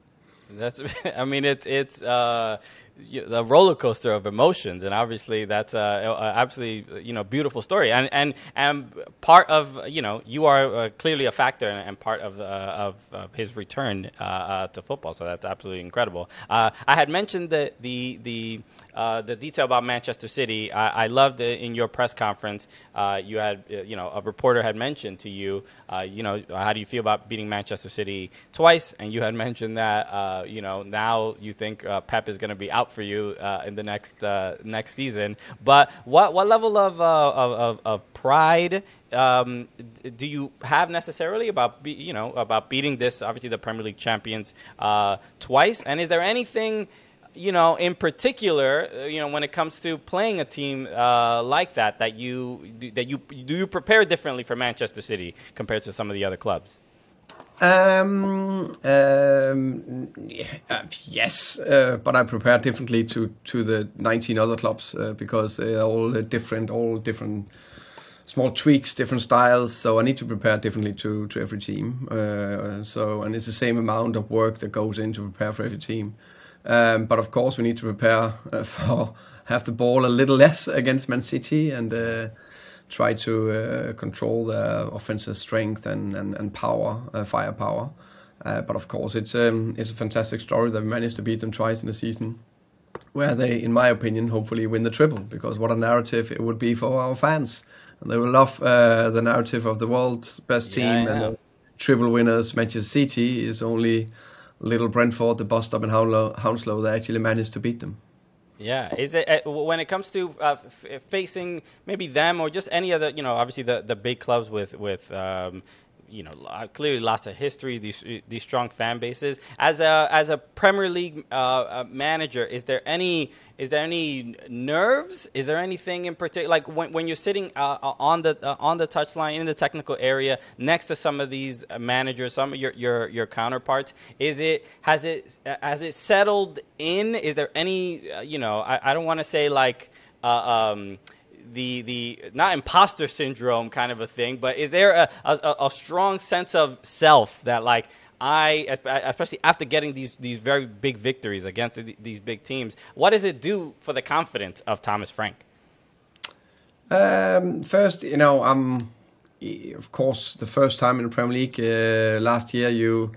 That's, I mean, it's, it's, uh, the roller coaster of emotions, and obviously that's uh, absolutely you know beautiful story, and and and part of you know you are uh, clearly a factor and, and part of, uh, of, of his return uh, uh, to football, so that's absolutely incredible. Uh, I had mentioned the the the the detail about Manchester City. I, I loved it in your press conference. you had you know a reporter had mentioned to you, you know how do you feel about beating Manchester City twice, and you had mentioned that you know now you think Pep is going to be out out for you uh, in the next uh, next season. But what what level of uh, of, of, pride um, do you have necessarily about be, you know about beating this obviously the Premier League champions uh, twice? And is there anything? you know, in particular, uh, you know, when it comes to playing a team uh, like that, that you that you do you prepare differently for Manchester City compared to some of the other clubs? Um, um, uh, yes, uh, but I prepare differently to to the 19 other clubs uh, because they're all different, all different small tweaks, different styles. So I need to prepare differently to to every team. Uh, so and it's the same amount of work that goes in to prepare for every team. Um, but of course, we need to prepare uh, for have the ball a little less against Man City and uh, try to uh, control the offensive strength and and, and power, uh, firepower. Uh, but of course, it's um, it's a fantastic story that we managed to beat them twice in the season, where they, in my opinion, hopefully win the triple. Because what a narrative it would be for our fans, and they will love uh, the narrative of the world's best team Yeah, and the triple winners. Manchester City is only little Brentford, the bus stop in Hounslow, Hounslow. They actually managed to beat them. Yeah, is it uh, when it comes to uh, f- facing maybe them or just any other, you know, obviously the, the big clubs with with um, you know clearly lots of history, these these strong fan bases. As a as a Premier League uh, uh, manager, is there any is there any nerves? Is there anything in particular, like when, when you're sitting uh, uh, on the uh, on the touchline in the technical area next to some of these uh, managers, some of your, your your counterparts? Is it has it has it settled in? Is there any you know I, I don't want to say like. Um, the the not imposter syndrome kind of a thing, but is there a, a, a strong sense of self that like I, especially after getting these these very big victories against these big teams, what does it do for the confidence of Thomas Frank? Um, first, you know, um, of course, the first time in the Premier League uh, last year, you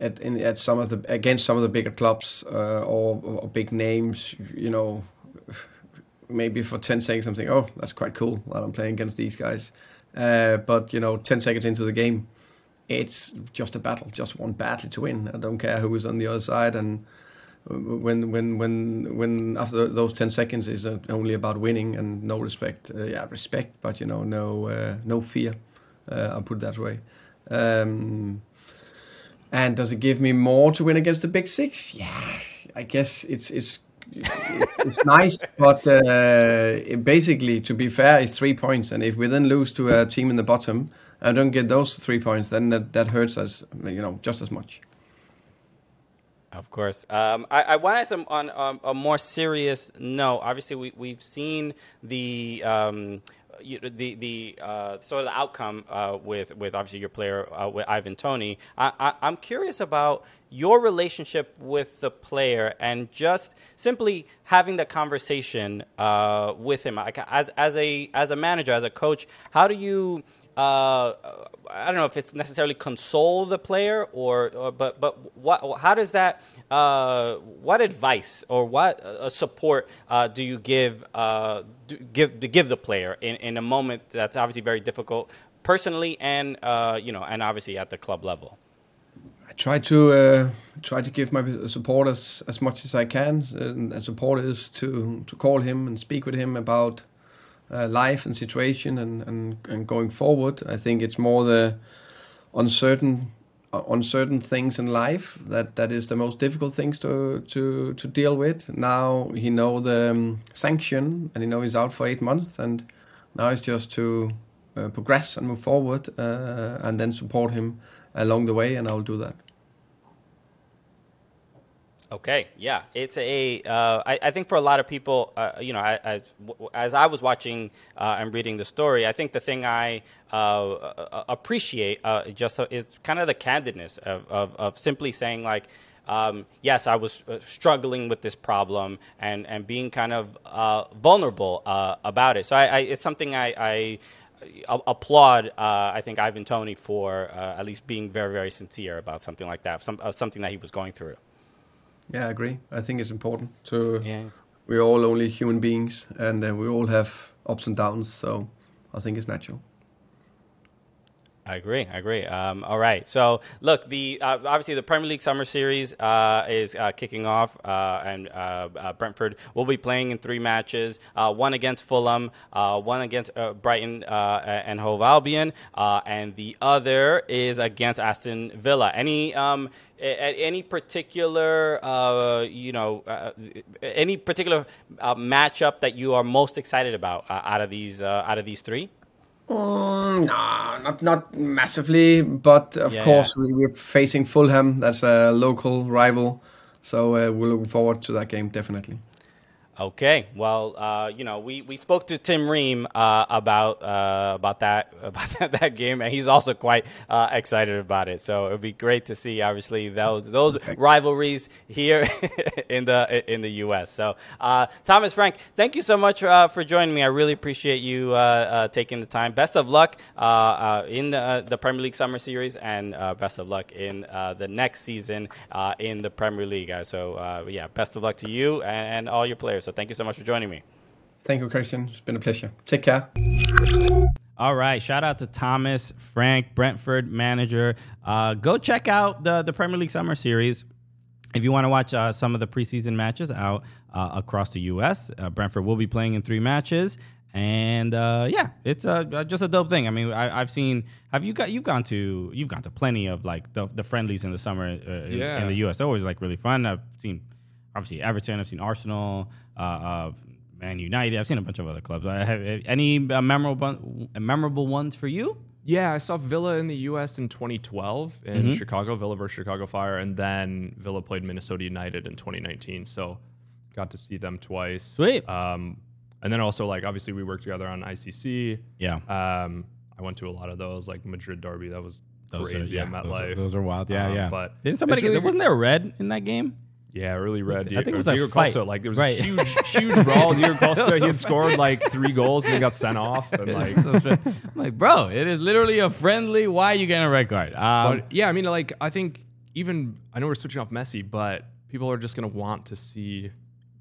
at in, at some of the against some of the bigger clubs uh, or, or big names, you know, maybe for ten seconds, I'm thinking, oh, that's quite cool while I'm playing against these guys. Uh, but you know, ten seconds into the game, it's just a battle, just one battle to win. I don't care who is on the other side, and when when when when after those 10 seconds is uh, only about winning and no respect uh, yeah respect but you know no uh, no fear uh, i'll put it that way um, and does it give me more to win against the big six yeah i guess it's it's it's nice but uh, basically to be fair it's three points and if we then lose to a team in the bottom and don't get those three points then that, that hurts us you know just as much Of course. Um, I, I want to ask on um, a more serious note. Obviously, we, we've seen the. Um, you, the the uh, sort of the outcome uh, with with obviously your player uh, with Ivan Toney. I, I'm curious about your relationship with the player and just simply having the conversation uh, with him. Like as as a as a manager, as a coach, how do you uh, I don't know if it's necessarily console the player or, or but but what how does that uh, what advice or what uh, support uh, do you give uh, do, give to give the player in, in a moment that's obviously very difficult personally and uh, you know and obviously at the club level. I try to try to give my support as, much as I can, and support is to to call him and speak with him about uh, life and situation and, and and going forward. I think it's more the uncertain uh, uncertain things in life that that is the most difficult things to to to deal with. Now he know the um, sanction and he know he's out for eight months, and now it's just to uh, progress and move forward, uh, and then support him along the way, and I'll do that. Okay, yeah, it's a. Uh, I, I think for a lot of people, uh, you know, I, I, as I was watching uh, and reading the story, I think the thing I uh, uh, appreciate uh, just is kind of the candidness of, of, of simply saying like, um, yes, I was struggling with this problem and and being kind of vulnerable about it. So I, I, it's something I applaud, uh, I think Ivan Toney for uh, at least being very, very sincere about something like that, some, uh, something that he was going through. Yeah, I agree. I think it's important to. Yeah. We're all only human beings, and uh, we all have ups and downs. So I think it's natural. I agree. I agree. Um, all right. So, look, the uh, obviously the Premier League Summer Series uh, is uh, kicking off, uh, and uh, uh, Brentford will be playing in three matches: one against Fulham, one against Brighton and Hove Albion, and the other is against Aston Villa. Any um, a- a- any particular uh, you know uh, any particular uh, matchup that you are most excited about out of these out of these three? Mm, no, not not massively, but of Yeah, course we, we're facing Fulham. That's a local rival, so uh, we're looking forward to that game definitely. Okay, well, uh, you know, we, we spoke to Tim Ream uh, about uh, about that about that, that, game, and he's also quite uh, excited about it. So it'd be great to see, obviously, those those rivalries here in the in the U.S. So, uh, Thomas Frank, thank you so much uh, for joining me. I really appreciate you taking the time. Best of luck in the, the, Premier League Summer Series, and best of luck in the next season in the Premier League. so, yeah, best of luck to you and, and all your players. So thank you so much for joining me. Thank you, Christian. It's been a pleasure. Take care. All right. Shout out to Thomas, Frank, Brentford manager. Uh, go check out the, the Premier League Summer Series. If you want to watch uh, some of the preseason matches out uh, across the U.S., uh, Brentford will be playing in three matches. And uh, yeah, it's uh, just a dope thing. I mean, I, have seen. Have you got? You've gone to. You've gone to plenty of like the, the friendlies in the summer in, yeah. in the U.S. They're always like really fun. I've seen obviously Everton. I've seen Arsenal, uh, uh, Man United. I've seen a bunch of other clubs. I have any uh, memorable memorable ones for you? Yeah, I saw Villa in the U.S. in 2012 in mm-hmm. Chicago, Villa versus Chicago Fire, and then Villa played Minnesota United in 2019. So got to see them twice. Sweet. Um, and then also like obviously we worked together on ICC. Yeah. Um, I went to a lot of those like Madrid Derby. That was those crazy are, yeah, at MetLife. Those, those are wild. Yeah, um, yeah. But didn't somebody? Really, wasn't there a red in that game? Yeah, really red. I think it was Diego Costa. Like there was right. a huge, huge brawl. Diego Costa, he had scored like three goals and then got sent off. And like, I'm like, bro, it is literally a friendly. Why are you getting a red card? Um, but yeah, I mean, like, I think even I know we're switching off Messi, but people are just gonna want to see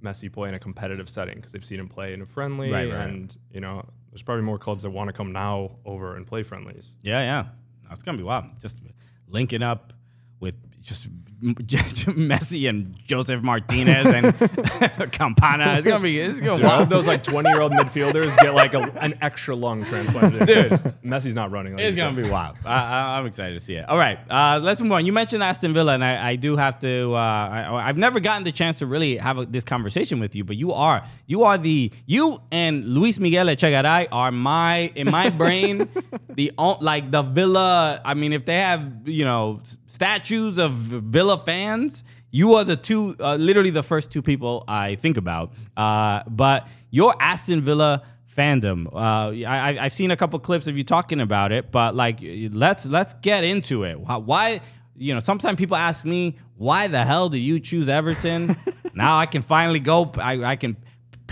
Messi play in a competitive setting because they've seen him play in a friendly, right, right. and you know, there's probably more clubs that want to come now over and play friendlies. Yeah, yeah, it's gonna be wild. Just linking up with just Messi and Josef Martinez and Campana. It's gonna be it's gonna Dude, all those like twenty year old midfielders get like a, an extra lung transplanted. Dude, Messi's not running. Like it's gonna said. be wild. I, am excited to see it. All right, uh, let's move on. You mentioned Aston Villa, and I, I do have to. Uh, I, have never gotten the chance to really have a, this conversation with you, but you are you are the you and Luis Miguel Echegaray are my in my brain the like the Villa. I mean, if they have you know statues of Villa fans, you are the two, uh, literally the first two people I think about. Uh, but your Aston Villa fandom, uh, I, have seen a couple clips of you talking about it, but like, let's let's get into it. Why? You know, sometimes people ask me, why the hell do you choose Everton? now I can finally go. I, I can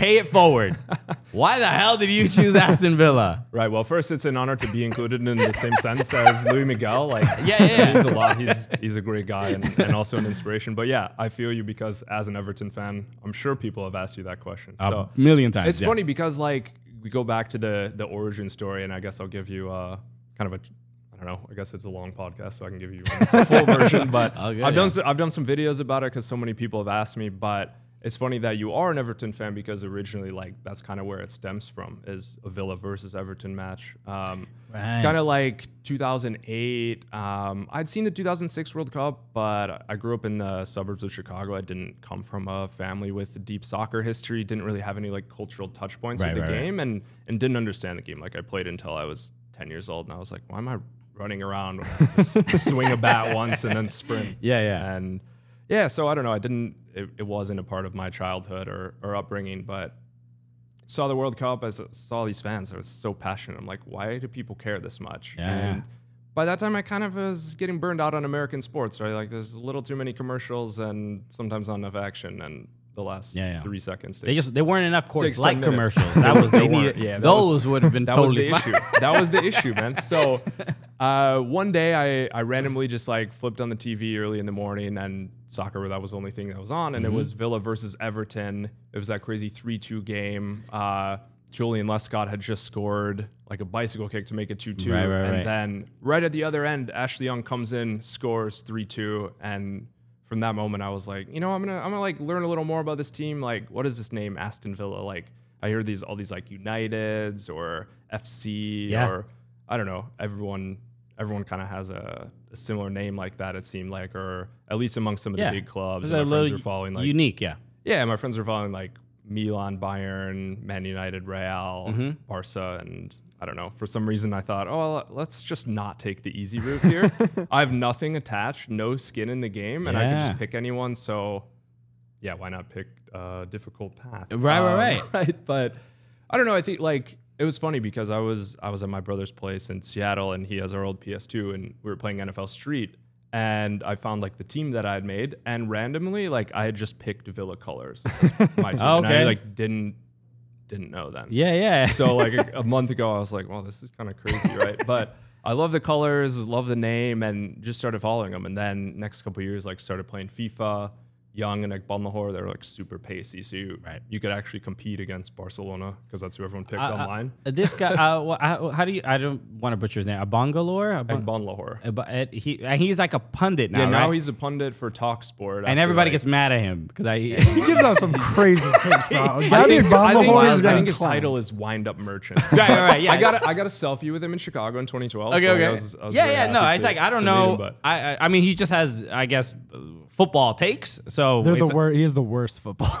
Pay it forward. Why the hell did you choose Aston Villa? Right. Well, first, it's an honor to be included in the same sense as Luis Miguel. Like, yeah, yeah, means a lot. He's he's a great guy and, and also an inspiration. But yeah, I feel you because as an Everton fan, I'm sure people have asked you that question. A million times. It's yeah. funny because like we go back to the the origin story, and I guess I'll give you uh, kind of a I don't know. I guess it's a long podcast, so I can give you a full version. But okay, I've yeah. done I've done some videos about it because so many people have asked me. But it's funny that you are an Everton fan because originally, like, that's kind of where it stems from is a Villa versus Everton match. Um, right. Kind of like 2008. Um, I'd seen the 2006 World Cup, but I grew up in the suburbs of Chicago. I didn't come from a family with deep soccer history. Didn't really have any like cultural touch points right, with the right, game, and and didn't understand the game. Like I played until I was 10 years old, and I was like, why am I running around, swing a bat once and then sprint? Yeah, yeah, and yeah, so I don't know. I didn't. It, it wasn't a part of my childhood or, or upbringing, but saw the World Cup. I saw these fans. I was so passionate. I'm like, why do people care this much? Yeah. And by that time, I kind of was getting burned out on American sports. Right, like there's a little too many commercials and sometimes not enough action. And the last yeah, yeah. three seconds. They just they weren't enough course like commercials. That was they needed. Yeah, those was, would have been that totally was the issue. That was the issue, man. So uh, one day I I randomly just like flipped on the TV early in the morning and soccer that was the only thing that was on and mm-hmm. it was Villa versus Everton. It was that crazy three two game. Uh, Joleon Lescott had just scored like a bicycle kick to make it 2 2. Right, right, and right. then right at the other end, Ashley Young comes in, scores 3 2, and from that moment, I was like, you know, I'm gonna I'm gonna like learn a little more about this team. Like, what is this name, Aston Villa? Like, I hear these all these like Uniteds or FC yeah. or I don't know. Everyone everyone kind of has a, a, similar name like that. It seemed like, or at least among some of yeah. the big clubs. my friends are following like unique, yeah. Yeah, my friends are following like Milan, Bayern, Man United, Real, mm-hmm. Barca, and I don't know. For some reason, I thought, oh, let's just not take the easy route here. I have nothing attached, no skin in the game, and yeah. I can just pick anyone. So, yeah, why not pick a difficult path. Right, right, Um, right. right. But I don't know. I think like it was funny because I was I was at my brother's place in Seattle, and he has our old PS2, and we were playing NFL Street. And I found like the team that I had made, and randomly, like I had just picked Villa colors. as my team, and I like didn't didn't know then. Yeah, yeah. So like a, a month ago, I was like, well, this is kind of crazy, right? But I love the colors, love the name, and just started following them. And then next couple years, like started playing FIFA. Young and like Balmahor, they're like super pacey, so you Right. you could actually compete against Barcelona because that's who everyone picked Uh, uh, online. this guy, uh, wha- how, how do you? I don't want to butcher his name. Abangalore. and Abang- Bonlahor. uh, but uh, he and he's like a pundit now, Yeah, now right? he's a pundit for Talk Sport, and everybody like- gets mad at him because I. He gives out some crazy takes, bro. I Gabby think, I think, Bonlahor his, is I think his clowned. title is Wind Up Merchant. Right, right, right, yeah. I got a, I got a selfie with him in Chicago in 2012. Okay, so okay. I was, I was yeah, yeah. No, it's to- like I don't know. him, but I, I I mean, he just has, I guess, uh, football takes. So They're the worst. He is the worst football.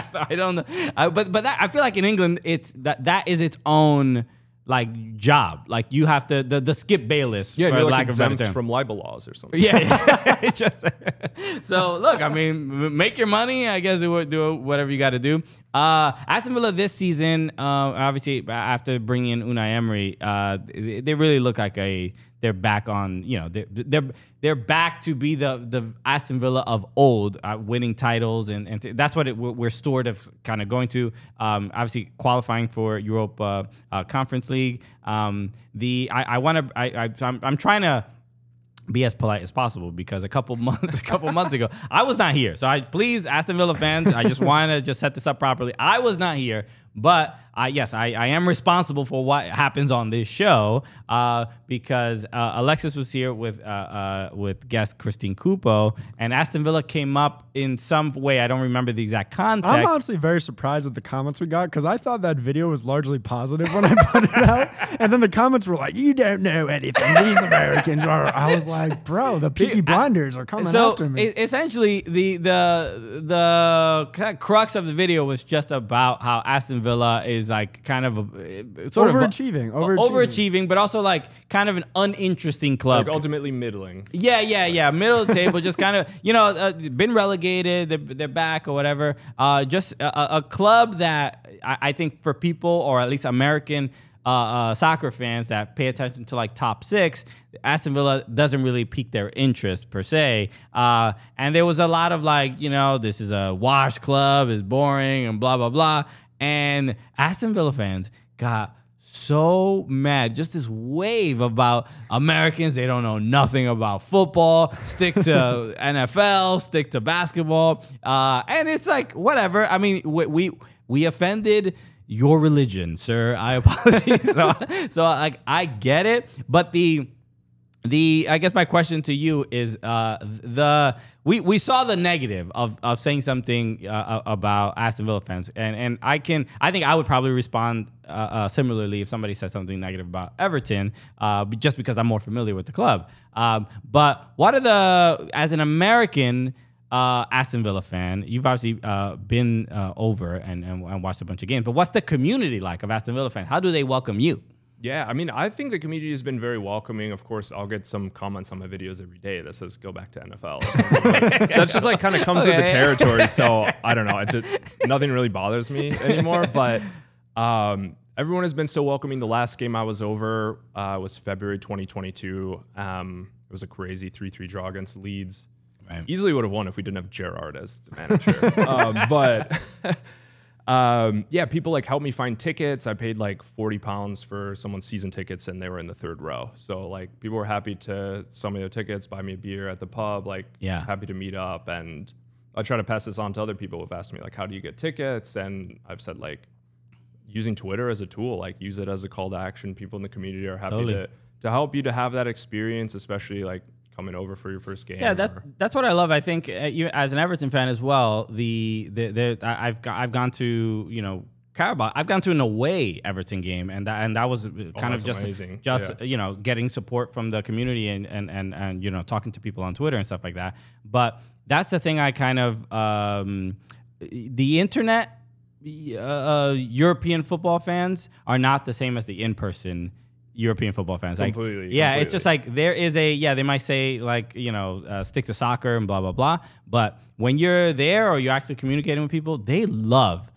so I don't know, I, but but that I feel like in England, it's that that is its own like job. Like you have to the the Skip Bayless. yeah, for you're like lack of a better exempt term. from libel laws or something. Yeah, yeah. It's just so look. I mean, make your money. I guess do what- do whatever you got to do. Uh, Aston Villa this season, uh, obviously after bringing in Unai Emery, uh, they, they really look like a they're back on. You know, they're they're, they're back to be the the Aston Villa of old, uh, winning titles, and and that's what it, we're sort of kind of going to. Um, obviously qualifying for Europa uh, Conference League. Um, the I, I want to I, I I'm, I'm trying to be as polite as possible because a couple months a couple months ago I was not here. So I please Aston Villa fans, I just want to just set this up properly. I was not here, but I yes, I, I am responsible for what happens on this show uh, because uh, Alexis was here with uh, uh, with guest Christine Cupo and Aston Villa came up in some way. I don't remember the exact context. I'm honestly very surprised at the comments we got because I thought that video was largely positive when I put it out, and then the comments were like, "You don't know anything. These Americans are." I was like, "Bro, the Peaky Blinders are coming so after me." essentially the the the crux of the video was just about how Aston Villa is like kind of a sort Overachieving, of overachieving. overachieving, but also like kind of an uninteresting club. Like ultimately middling. Yeah, yeah, yeah. Middle of the table, just kind of, you know, uh, been relegated, they're, they're back or whatever. Uh, just a, a- a club that I, I think for people, or at least American uh, uh, soccer fans that pay attention to like top six, Aston Villa doesn't really pique their interest per se. Uh, and there was a lot of like, you know, this is a wash club, is boring, and blah, blah, blah. And Aston Villa fans got so mad. Just this wave about Americans. They don't know nothing about football. Stick to NFL. Stick to basketball. Uh, and it's like whatever. I mean, we we, we offended your religion, sir. I apologize. so, so like I get it, but the the I guess my question to you is uh, the we, we saw the negative of, of saying something uh, about Aston Villa fans and and I can I think I would probably respond uh, uh, similarly if somebody said something negative about Everton uh, just because I'm more familiar with the club. Um, but what are the as an American uh, Aston Villa fan, you've obviously been over and, and and watched a bunch of games. But what's the community like of Aston Villa fans? How do they welcome you? Yeah, I mean, I think the community has been very welcoming. Of course, I'll get some comments on my videos every day that says "Go back to NFL." That's just like kind of comes with the territory. So I don't know. It just, nothing really bothers me anymore. But um, everyone has been so welcoming. The last game I was over uh, was February 2022. Um, it was a crazy 3-3 draw against Leeds. Right. Easily would have won if we didn't have Gerrard as the manager. um, but um, yeah, people like helped me find tickets. I paid like 40 pounds for someone's season tickets and they were in the third row. So like people were happy to sell me their tickets, buy me a beer at the pub, like Yeah. happy to meet up. And I try to pass this on to other people who've asked me like, how do you get tickets? And I've said like using Twitter as a tool, like use it as a call to action. People in the community are happy Totally. to, to help you to have that experience, especially like coming over for your first game. Yeah, that or- that's what I love. I think uh, you, as an Everton fan as well. The the, the I- I've got, I've gone to you know Carabao. I've gone to an away Everton game, and that and that was uh, kind of Oh, that's just amazing. just Yeah. you know getting support from the community and and and and you know talking to people on Twitter and stuff like that. But that's the thing I kind of um, the internet. Uh, uh, European football fans are not the same as the in person European football fans. Like, Completely, yeah, it's just like there is a yeah. They might say like you know uh, stick to soccer and blah blah blah. But when you're there or you're actually communicating with people, they love.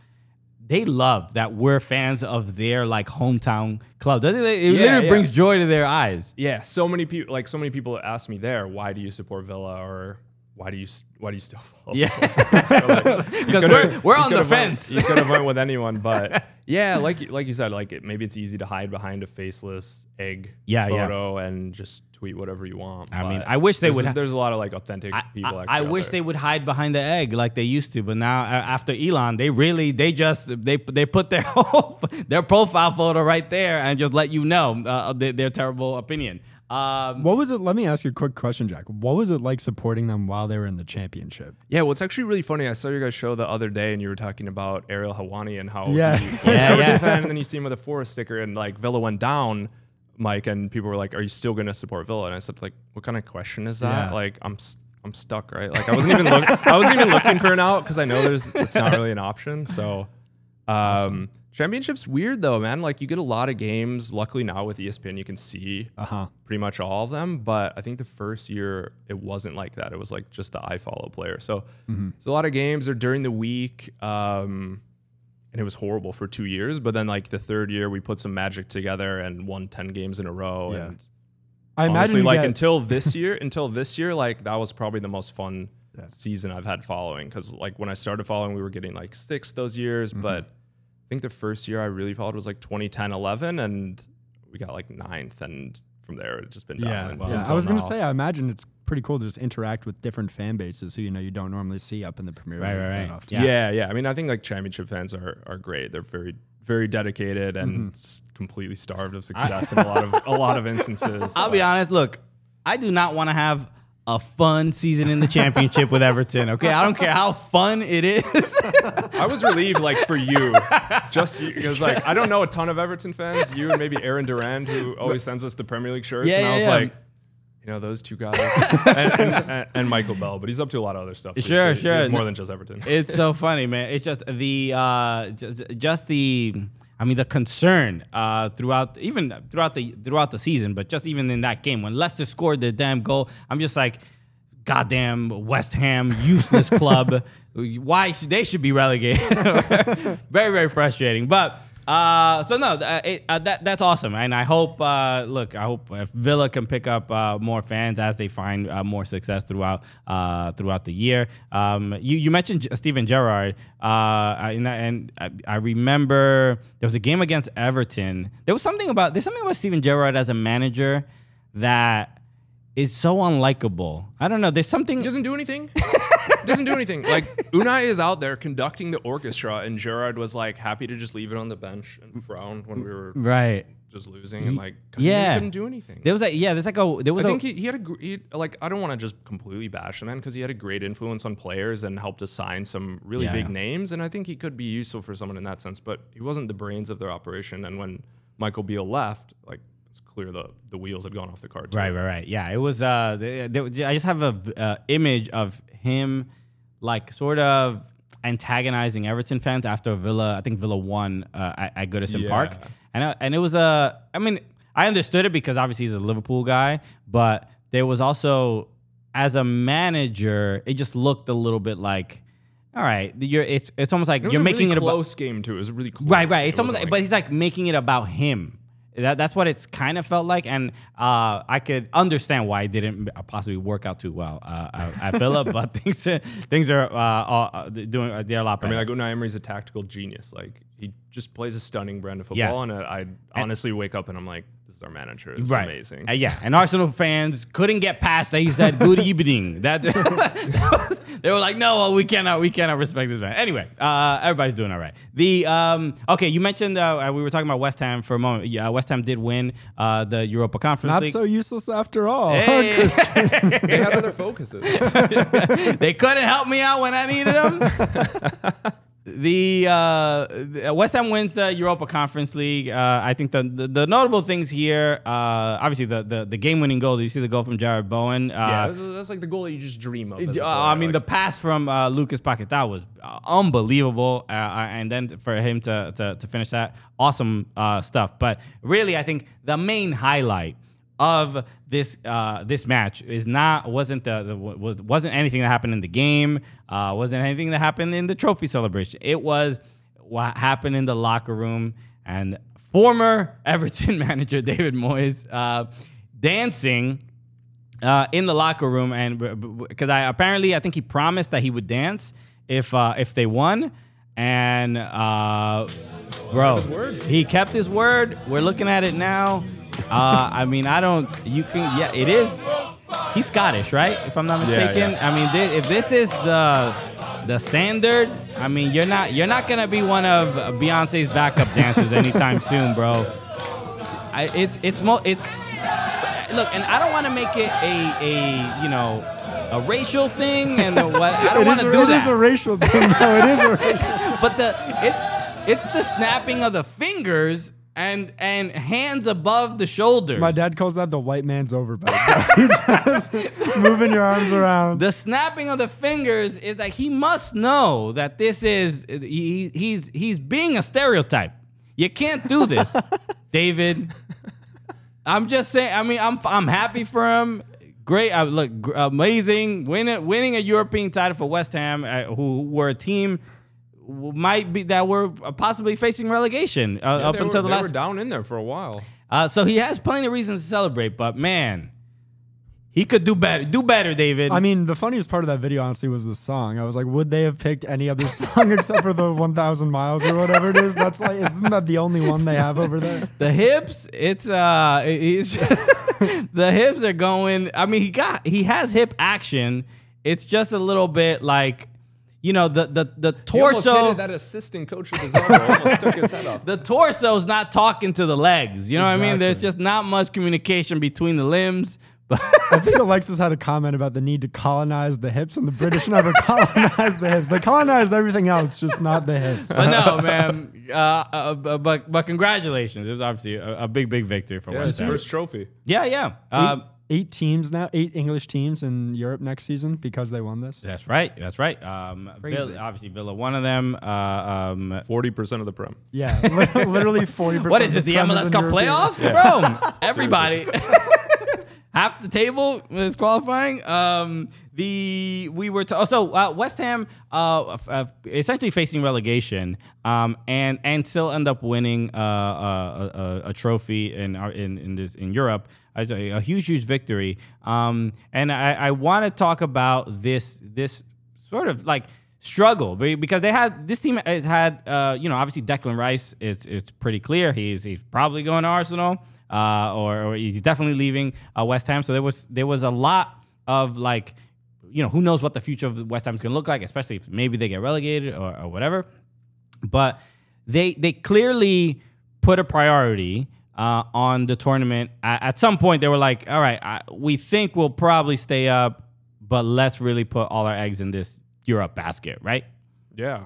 They love that we're fans of their like hometown club. Doesn't it? It Yeah, literally yeah. brings joy to their eyes. Yeah, so many people like so many people ask me there, why do you support Villa or why do you why do you still follow? Yeah. Villa?" So, like, you 'Cause could've- we're- we're on the could've went- fence. you could have went with anyone, but yeah, like you- like you said, like it, maybe it's easy to hide behind a faceless egg Yeah, yeah. photo and just tweet whatever you want. I mean, I wish they would A, there's a lot of like authentic people. I, actually I out wish there. they would hide behind the egg like they used to, but now after Elon, they really they just they they put their whole, their profile photo right there and just let you know uh, their, their terrible opinion. Um, What was it? Let me ask you a quick question, Jack. What was it like supporting them while they were in the championship? Yeah, well, it's actually really funny. I saw your guys' show the other day, and you were talking about Ariel Helwani and how Yeah. he Yeah, yeah. fan, and then you see him with a Forest sticker, and like Villa went down, Mike, and people were like, "Are you still going to support Villa?" And I said, "Like, what kind of question is that? Yeah. Like, I'm s- I'm stuck, right? Like, I wasn't even look, I wasn't even looking for an out because I know there's it's not really an option. So, um, championships weird though, man. Like, you get a lot of games. Luckily now with ESPN, you can see Uh huh. pretty much all of them. But I think the first year it wasn't like that. It was like just the iFollow player. So there's a lot of games are during the week. Um, and it was horrible for two years. But then like the third year we put some magic together and won 10 games in a row. Yeah. And I imagine honestly, you like until this year, until this year, like that was probably the most fun season I've had following. Cause like when I started following, we were getting like six those years. Mm-hmm. But think the first year I really followed was like 2010, 11. And we got like ninth. And from there, it's just been down. Yeah, and- yeah. I until was gonna say, I imagine it's pretty cool to just interact with different fan bases who you know you don't normally see up in the Premier Right, League right, that right. often. Yeah. yeah, I mean, I think like championship fans are are great. They're very very dedicated and Mm-hmm. s- completely starved of success in a lot of a lot of instances. I'll be honest. Look, I do not want to have a fun season in the championship with Everton. Okay, I don't care how fun it is. I was relieved, like for you, just because like I don't know a ton of Everton fans. You and maybe Aaron Durand, who always sends us the Premier League shirts, Yeah, and I yeah, was yeah. like. You know those two guys, and, and, and, Michael Bell, but he's up to a lot of other stuff. too, Sure, so sure. He's more than just Everton. it's so funny, man. It's just the uh, just, just the. I mean, the concern uh, throughout, even throughout the throughout the season, but just even in that game when Leicester scored the damn goal, I'm just like, goddamn West Ham, useless club. Why should they should be relegated? very very frustrating. But uh, so no, uh, it, uh, that that's awesome, and I hope. Uh, look, I hope if Villa can pick up uh, more fans as they find uh, more success throughout throughout the year. Um, you you mentioned Steven Gerrard, and, and I, I remember there was a game against Everton. There was something about there's something about Steven Gerrard as a manager that is so unlikable. I don't know. There's something. He doesn't do anything. doesn't do anything. Like Unai is out there conducting the orchestra, and Gerrard was like happy to just leave it on the bench and frown when we were Right. just losing, and like Yeah. he couldn't do anything. There was like yeah, there's like a there was I a think he, he had a he, like I don't want to just completely bash him man because he had a great influence on players and helped assign some really Yeah, big names, and I think he could be useful for someone in that sense. But he wasn't the brains of their operation, and when Michael Beale left, like it's clear the the wheels had gone off the car. Too. Right, right, right. Yeah, it was. Uh, the, the, I just have a uh, image of him, like sort of antagonizing Everton fans after Villa. I think Villa won uh, at, at Goodison Park, and uh, and it was a. I mean, I understood it because obviously he's a Liverpool guy, but there was also as a manager, it just looked a little bit like. All right, you're. It's it's almost like you're a making really it about close game too. It was a really close right, right. It's It almost, wasn't but he's like making it about him. That, that's what it's kind of felt like, and uh, I could understand why it didn't possibly work out too well uh, at Villa. but things things are uh, uh, doing they're a lot better. I mean, like Unai Emery's a tactical genius. Like he just plays a stunning brand of football, Yes. and I I honestly wake up and I'm like, is our manager. It's right. amazing. Uh, yeah, and Arsenal fans couldn't get past that. He said, "Good evening." That, that was- they were like, "No, well, we cannot, we cannot respect this man." Anyway, uh, everybody's doing all right. The um, okay, you mentioned uh, we were talking about West Ham for a moment. Yeah, West Ham did win uh, the Europa Conference Not League. so useless after all. Hey. they had other focuses. they couldn't help me out when I needed them. The uh, West Ham wins the Europa Conference League. Uh, I think the, the the notable things here, uh, obviously the the, the game winning goal. You see the goal from Jarrod Bowen. Uh, yeah, that's, that's like the goal that you just dream of. uh, player, I mean, like- the pass from uh, Lucas Paquetá was uh, unbelievable, uh, and then for him to to, to finish that, awesome uh, stuff. But really, I think the main highlight of this uh, this match is not wasn't the, the was wasn't anything that happened in the game, uh, wasn't anything that happened in the trophy celebration. It was what happened in the locker room and former Everton manager David Moyes uh, dancing uh, in the locker room, and because I apparently I think he promised that he would dance if uh, if they won, and uh, bro, he kept his word. We're looking at it now. Uh, I mean, I don't. You can. Yeah, it is. He's Scottish, right? If I'm not mistaken. yeah. I mean, thi- if this is the the standard, I mean, you're not you're not gonna be one of Beyonce's backup dancers anytime soon, bro. I, it's it's mo it's look, and I don't want to make it a a you know a racial thing and the what. I don't want to do it that. is a racial thing. No, it is a racial. but the it's it's the snapping of the fingers and and hands above the shoulders. My dad calls that the white man's overbite. Just moving your arms around. The snapping of the fingers is like he must know that this is he, he's he's being a stereotype. You can't do this, David. I'm just saying. I mean, I'm I'm happy for him. Great, uh, look, amazing winning winning a European title for West Ham, uh, who were a team might be that were possibly facing relegation uh, Yeah, up until were, the they last. were down in there for a while. Uh, so he has plenty of reasons to celebrate, but man, he could do better. Do better, David. I mean, the funniest part of that video, honestly, was the song. I was like, would they have picked any other song except for the 1,000 miles or whatever it is? That's like, isn't that the only one they have over there? The hips, it's uh, it's the hips are going. I mean, he got he has hip action. It's just a little bit like, you know, the the the torso. hit that assistant coach with his elbow almost took his head off. the torso's not talking to the legs. You know what I mean? There's just not much communication between the limbs. But I think Alexis had a comment about the need to colonize the hips, and the British never colonized the hips. They colonized everything else, just not the hips. but no, man. Uh, uh, but but congratulations. It was obviously a, a big big victory for Yeah, West his Ham. first trophy. Yeah, yeah. Eight, Um, eight teams now, eight English teams in Europe next season because they won this. that's right. That's right. Um, Crazy. Villa, obviously Villa, one of them. Uh, um, Forty percent of the prem. Yeah, literally 40%. What is this? The MLS Cup playoffs, bro? Everybody, half the table is qualifying. Um, the we were to, also uh, West Ham uh, f- uh, essentially facing relegation, um, and and still end up winning uh, uh, a, a, a trophy in our, in in this in Europe. A, huge, huge victory. Um, and I, I want to talk about this this sort of like struggle because they had this team has had uh, you know obviously Declan Rice it's it's pretty clear he's he's probably going to Arsenal uh, or, or he's definitely leaving uh, West Ham so there was there was a lot of like you know who knows what the future of West Ham is going to look like especially if maybe they get relegated or, or whatever but they they clearly put a priority uh, on the tournament. At, at some point, they were like, "All right, I, we think we'll probably stay up, but let's really put all our eggs in this Europe basket, right?" Yeah.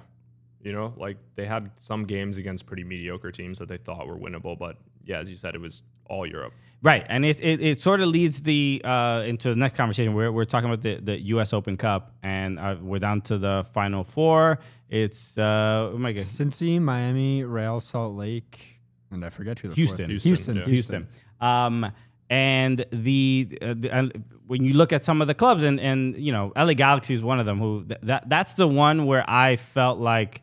You know, like they had some games against pretty mediocre teams that they thought were winnable, but yeah, as you said, it was all Europe. Right, and it, it, it sort of leads the uh, into the next conversation. We're, we're talking about the, the U.S. Open Cup, and uh, we're down to the final four. It's uh, oh my god, Cincy, Miami, Real Salt Lake, and I forget who the Houston. Houston, Houston, yeah. Houston. Houston. Um, and the, uh, the uh, when you look at some of the clubs, and and you know, LA Galaxy is one of them. Who th- that that's the one where I felt like,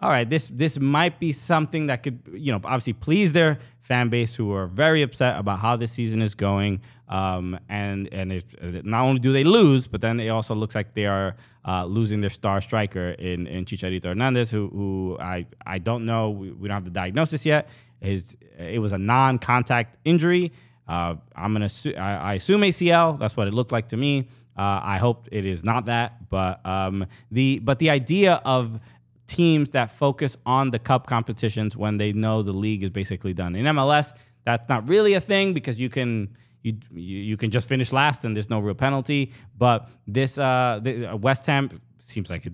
all right, this this might be something that could you know obviously please their fan base who are very upset about how this season is going. Um, and and if not only do they lose, but then it also looks like they are uh, losing their star striker in in Chicharito Hernandez, who who I I don't know. We, we don't have the diagnosis yet. His it was a non-contact injury. Uh, I'm gonna I, I assume ACL. That's what it looked like to me. Uh, I hope it is not that, but um, the but the idea of teams that focus on the cup competitions when they know the league is basically done. In MLS, that's not really a thing because you can you you can just finish last and there's no real penalty. But this uh, uh, West Ham seems like it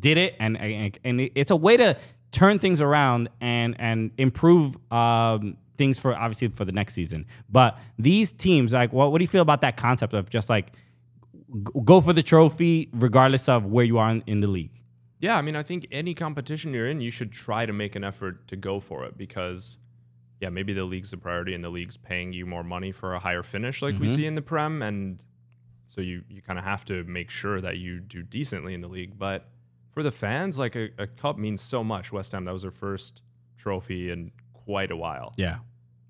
did it, and, and it's a way to turn things around and and improve um, things for obviously for the next season. But these teams, like, what what do you feel about that concept of just like g- go for the trophy regardless of where you are in, in the league? Yeah, I mean, I think any competition you're in, you should try to make an effort to go for it because, yeah, maybe the league's the priority and the league's paying you more money for a higher finish, like we Mhm. see in the Prem, and so you you kind of have to make sure that you do decently in the league. But for the fans, like a, a cup means so much. West Ham, that was their first trophy in quite a while. Yeah,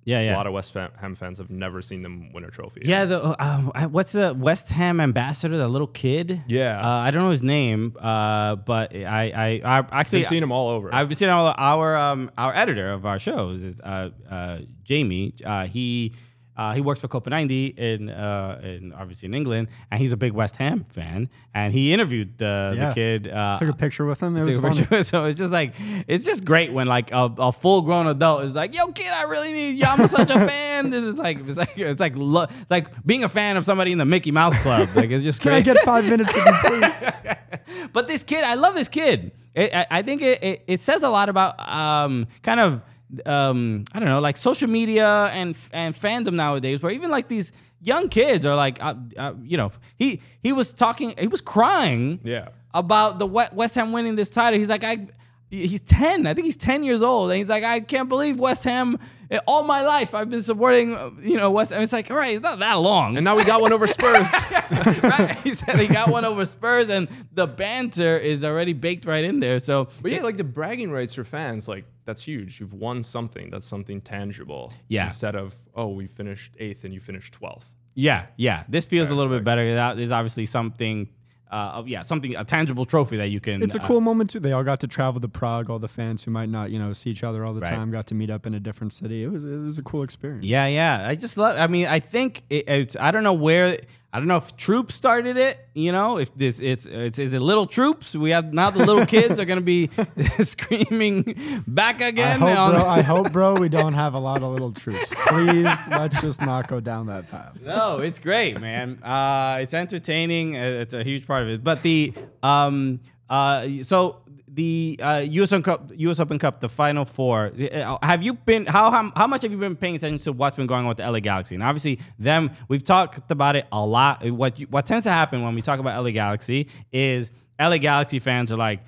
yeah, yeah. A lot of West Ham fans have never seen them win a trophy. Yeah, the uh, uh, what's the West Ham ambassador, the little kid? Yeah. uh, I don't know his name, uh, but I, I, I actually Been seeing him all over. I've been seeing all our um, our editor of our shows is uh, uh, Jamie. Uh, he. Uh, he works for Copa 90 in, uh, in obviously in England, and he's a big West Ham fan. And he interviewed the, Yeah. the kid. Uh, Took a picture with him. It was funny. So it's just like it's just great when like a, a full grown adult is like, "Yo, kid, I really need you. I'm such a fan." This is like it's like it's like lo- it's like being a fan of somebody in the Mickey Mouse Club. Like it's just Can I get five minutes with you, please? but this kid, I love this kid. It, I, I think it, it, it says a lot about um, kind of um, I don't know, like social media and and fandom nowadays, where even like these young kids are like, uh, uh, you know, he he was talking, he was crying, Yeah. about the West, West Ham winning this title. He's like, I. He's 10. I think he's 10 years old. And he's like, I can't believe West Ham. All my life, I've been supporting, uh, you know, West Ham. It's like, all right, it's not that long. And now we got one over Spurs. right? He said he got one over Spurs, and the banter is already baked right in there. So, But yeah, like the bragging rights for fans, like that's huge. You've won something. That's something tangible. Yeah. Instead of oh, we finished eighth and you finished twelfth. yeah, yeah, this feels a little bit better. That- There's obviously something, uh, yeah, something a tangible trophy that you can. It's a uh, cool moment too. They all got to travel to Prague. All the fans who might not, you know, see each other all the Right. time got to meet up in a different city. It was it was a cool experience. Yeah, yeah. I just love. I mean, I think it, it's. I don't know where. I don't know if troops started it. You know, if this it's it's is it little troops? We have now the little kids are gonna be screaming back again. I hope, bro, I hope, bro, we don't have a lot of little troops. Please, let's just not go down that path. no, it's great, man. Uh, it's entertaining. Uh, It's a huge part of it. But the um uh so the uh, U.S. Open Cup, U.S. Open Cup, the Final Four. uh, Have you been how, how how much have you been paying attention to what's been going on with the LA Galaxy? And obviously, them we've talked about it a lot. What what tends to happen when we talk about LA Galaxy is LA Galaxy fans are like,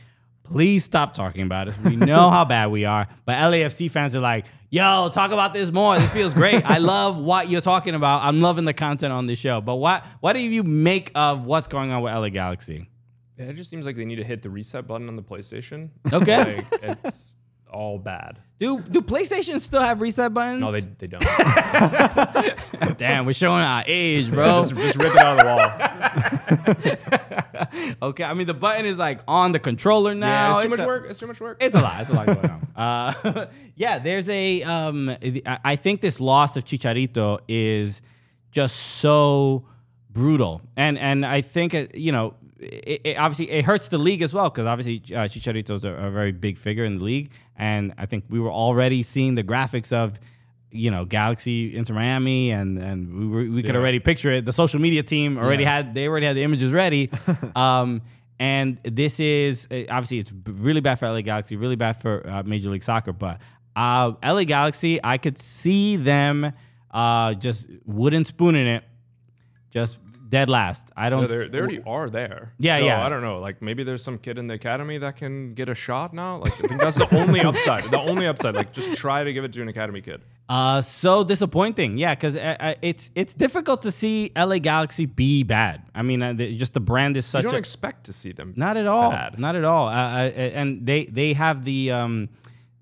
please stop talking about us. We know how bad we are. But LAFC fans are like, yo, talk about this more. This feels great. I love what you're talking about. I'm loving the content on this show. But what what do you make of what's going on with LA Galaxy? It just seems like they need to hit the reset button on the PlayStation. Okay. like, it's all bad. Do do PlayStation still have reset buttons? No, they, they don't. Damn, we're showing our age, bro. just, just rip it out of the wall. okay, I mean the button is like on the controller now. yeah, it's too much a- work. It's too much work. It's a lot. It's a lot going on. Uh, yeah, there's a. Um, I I think this loss of Chicharito is just so brutal, and and I think you know. It, it obviously it hurts the league as well because obviously uh, Chicharito's a, a very big figure in the league, and I think we were already seeing the graphics of you know Galaxy into Miami, and and we were, we could Yeah. already picture it. The social media team already Yeah. had they already had the images ready. um, and this is uh, obviously it's really bad for LA Galaxy, really bad for uh, Major League Soccer. But uh, LA Galaxy, I could see them uh, just wooden spooning it, just dead last. I don't. they're- they already are there. Yeah, So, yeah. I don't know. Like maybe there's some kid in the academy that can get a shot now. Like I think that's the only upside. The only upside. Like just try to give it to an academy kid. Uh, so disappointing. Yeah, because uh, uh, it's it's difficult to see LA Galaxy be bad. I mean, uh, the, just the brand is such. You don't a expect to see them. Not at all. bad. Not at all. Uh, uh, and they they have the um,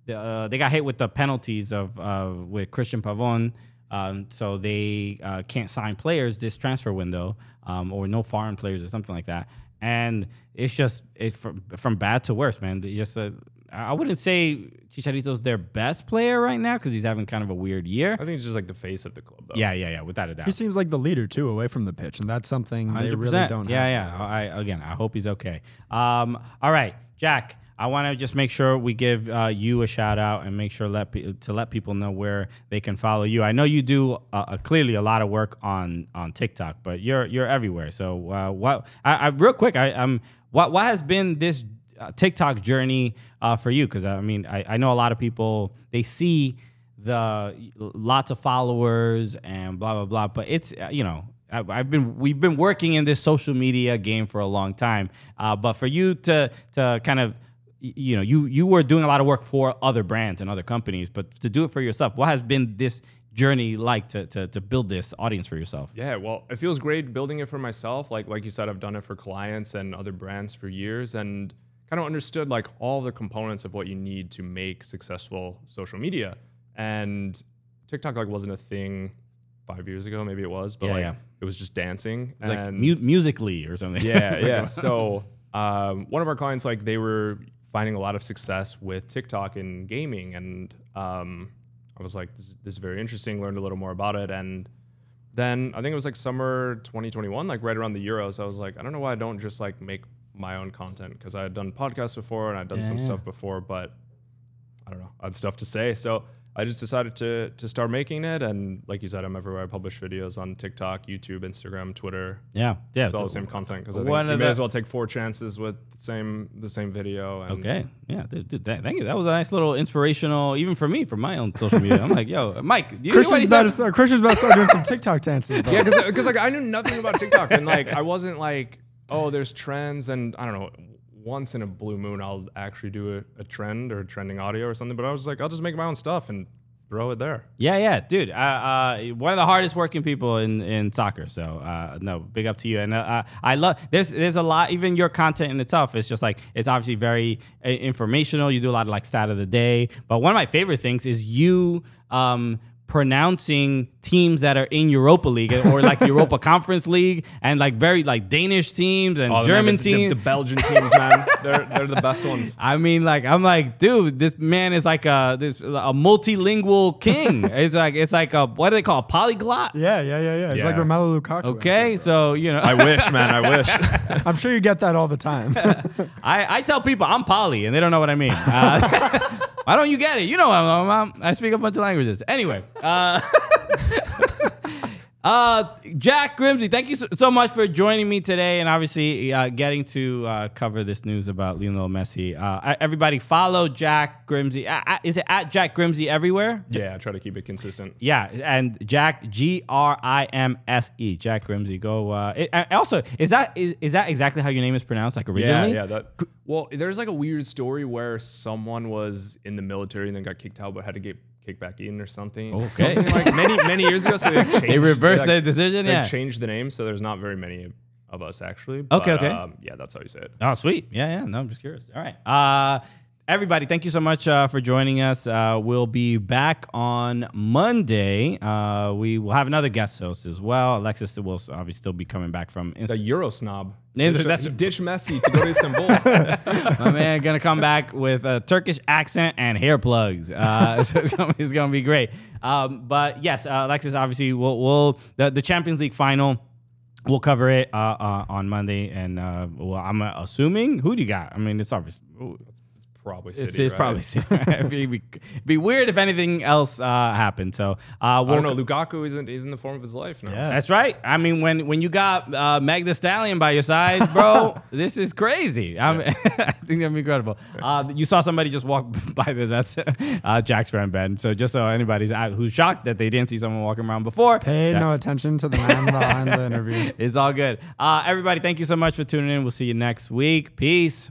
the, uh, they got hit with the penalties of uh, with Cristian Pavón. Um, so they uh, can't sign players this transfer window, um, or no foreign players or something like that. And it's just it's from from bad to worse, man. They just uh, I wouldn't say Chicharito's their best player right now because he's having kind of a weird year. I think he's just like the face of the club, though. Yeah, yeah, yeah, without a doubt. He seems like the leader too, away from the pitch, and that's something they really don't. Yeah, have. yeah. I again, I hope he's okay. Um, all right, Jack. I want to just make sure we give uh, you a shout out and make sure let pe- to let people know where they can follow you. I know you do uh, uh, clearly a lot of work on on TikTok, but you're you're everywhere. So uh, what? I, I real quick, I um, what what has been this uh, TikTok journey uh, for you? Because I mean, I, I know a lot of people they see the lots of followers and blah blah blah, but it's you know I've been we've been working in this social media game for a long time, uh, but for you to to kind of you know you you were doing a lot of work for other brands and other companies, but to do it for yourself, what has been this journey like to to, to build this audience for yourself? Yeah, well, it feels great building it for myself. Like like you said, I've done it for clients and other brands for years and kind of understood like all the components of what you need to make successful social media. And TikTok like wasn't a thing five years ago, maybe it was, but Yeah, like yeah. it was just dancing. Like and mu- Musical.ly or something. yeah, yeah. So um, one of our clients, like they were finding a lot of success with TikTok in gaming, and um, I was like, this, this is very interesting. Learned a little more about it, and then I think it was like summer 2021, like right around the Euros. I was like, I don't know why I don't just like make my own content because I had done podcasts before and I'd done some Yeah. stuff before, but I don't know, I had stuff to say. So I just decided to to start making it, and like you said, I'm everywhere. I publish videos on TikTok, YouTube, Instagram, Twitter. Yeah, yeah. It's all the same content because I think One you may the- as well take four chances with the same the same video. And Okay. Yeah. Dude, dude, that- thank you. That was a nice little inspirational, even for me, for my own social media. I'm like, yo, Mike, you know Christian's about, to start, Christian's about to start doing some TikTok dancing. bro. Yeah, because like I knew nothing about TikTok, and like I wasn't like, oh, there's trends, and I don't know. Once in a blue moon, I'll actually do a, a trend or trending audio or something. But I was like, I'll just make my own stuff and throw it there. Yeah, yeah, dude. Uh, uh, one of the hardest working people in, in soccer. So uh, no, big up to you. And uh, I love there's there's a lot. Even your content in itself, it's just like it's obviously very uh, informational. You do a lot of like stat of the day. But one of my favorite things is you. Um, pronouncing teams that are in Europa League or like Europa Conference League and like very like Danish teams and Oh, German the, the- teams. the, Belgian teams, man, they're they're the best ones. I mean, like, I'm like, dude, this man is like a this a multilingual king. it's like it's like a what do they call a polyglot? Yeah, yeah, yeah, yeah. It's Yeah. like Romelu Lukaku. Okay, so you know, I wish, man, I wish. I'm sure you get that all the time. I, I tell people I'm poly and they don't know what I mean. Uh, why don't you get it? You know, I'm, I'm, I speak a bunch of languages. Anyway, uh, uh, Jack Grimse, thank you so, so much for joining me today and obviously uh, getting to uh, cover this news about Lionel Messi. Uh, everybody, follow Jack Grimse. Uh, uh, is it at Jack Grimse everywhere? yeah, I try to keep it consistent. Yeah, and Jack G R I M S E Jack Grimse. Go. Uh, it, uh, also, is that is, is that exactly how your name is pronounced? Like originally? Yeah, yeah. That well, there's like a weird story where someone was in the military and then got kicked out, but had to get kicked back in or something. Okay. Something like many many years ago. So they changed, They reversed like, the decision, They yeah. changed the name, so there's not very many of us actually. Okay, but, okay. Um, yeah, that's how you say it. Oh, sweet. Yeah, yeah. No, I'm just curious. All right. Uh, everybody, thank you so much uh, for joining us. Uh, we'll be back on Monday. Uh, we will have another guest host as well. Alexis will obviously still be coming back from The Insta- Euro snob. Ditch, that's- ditch Messi to go to Istanbul. My man gonna come back with a Turkish accent and hair plugs. Uh, so it's gonna, it's gonna be great. Um, but yes, uh, Alexis, obviously, we'll, we'll the, the Champions League final. We'll cover it uh, uh, on Monday, and uh, well, I'm assuming who do you got? I mean, it's obvious. Probably City. It's, it's right? probably City. It'd be, be, be weird if anything else uh, happened. So uh, we'll don't know. Lukaku isn't is in the form of his life now. That's right. I mean, when when you got uh, Meg the Stallion by your side, bro, this is crazy. I'm, I think that'd be incredible. Uh, you saw somebody just walk by there. That's uh, Jack's friend Ben. So just so anybody's out who's shocked that they didn't see someone walking around before, Pay that- no attention to the man behind the interview. it's all good. Uh, everybody, thank you so much for tuning in. We'll see you next week. Peace.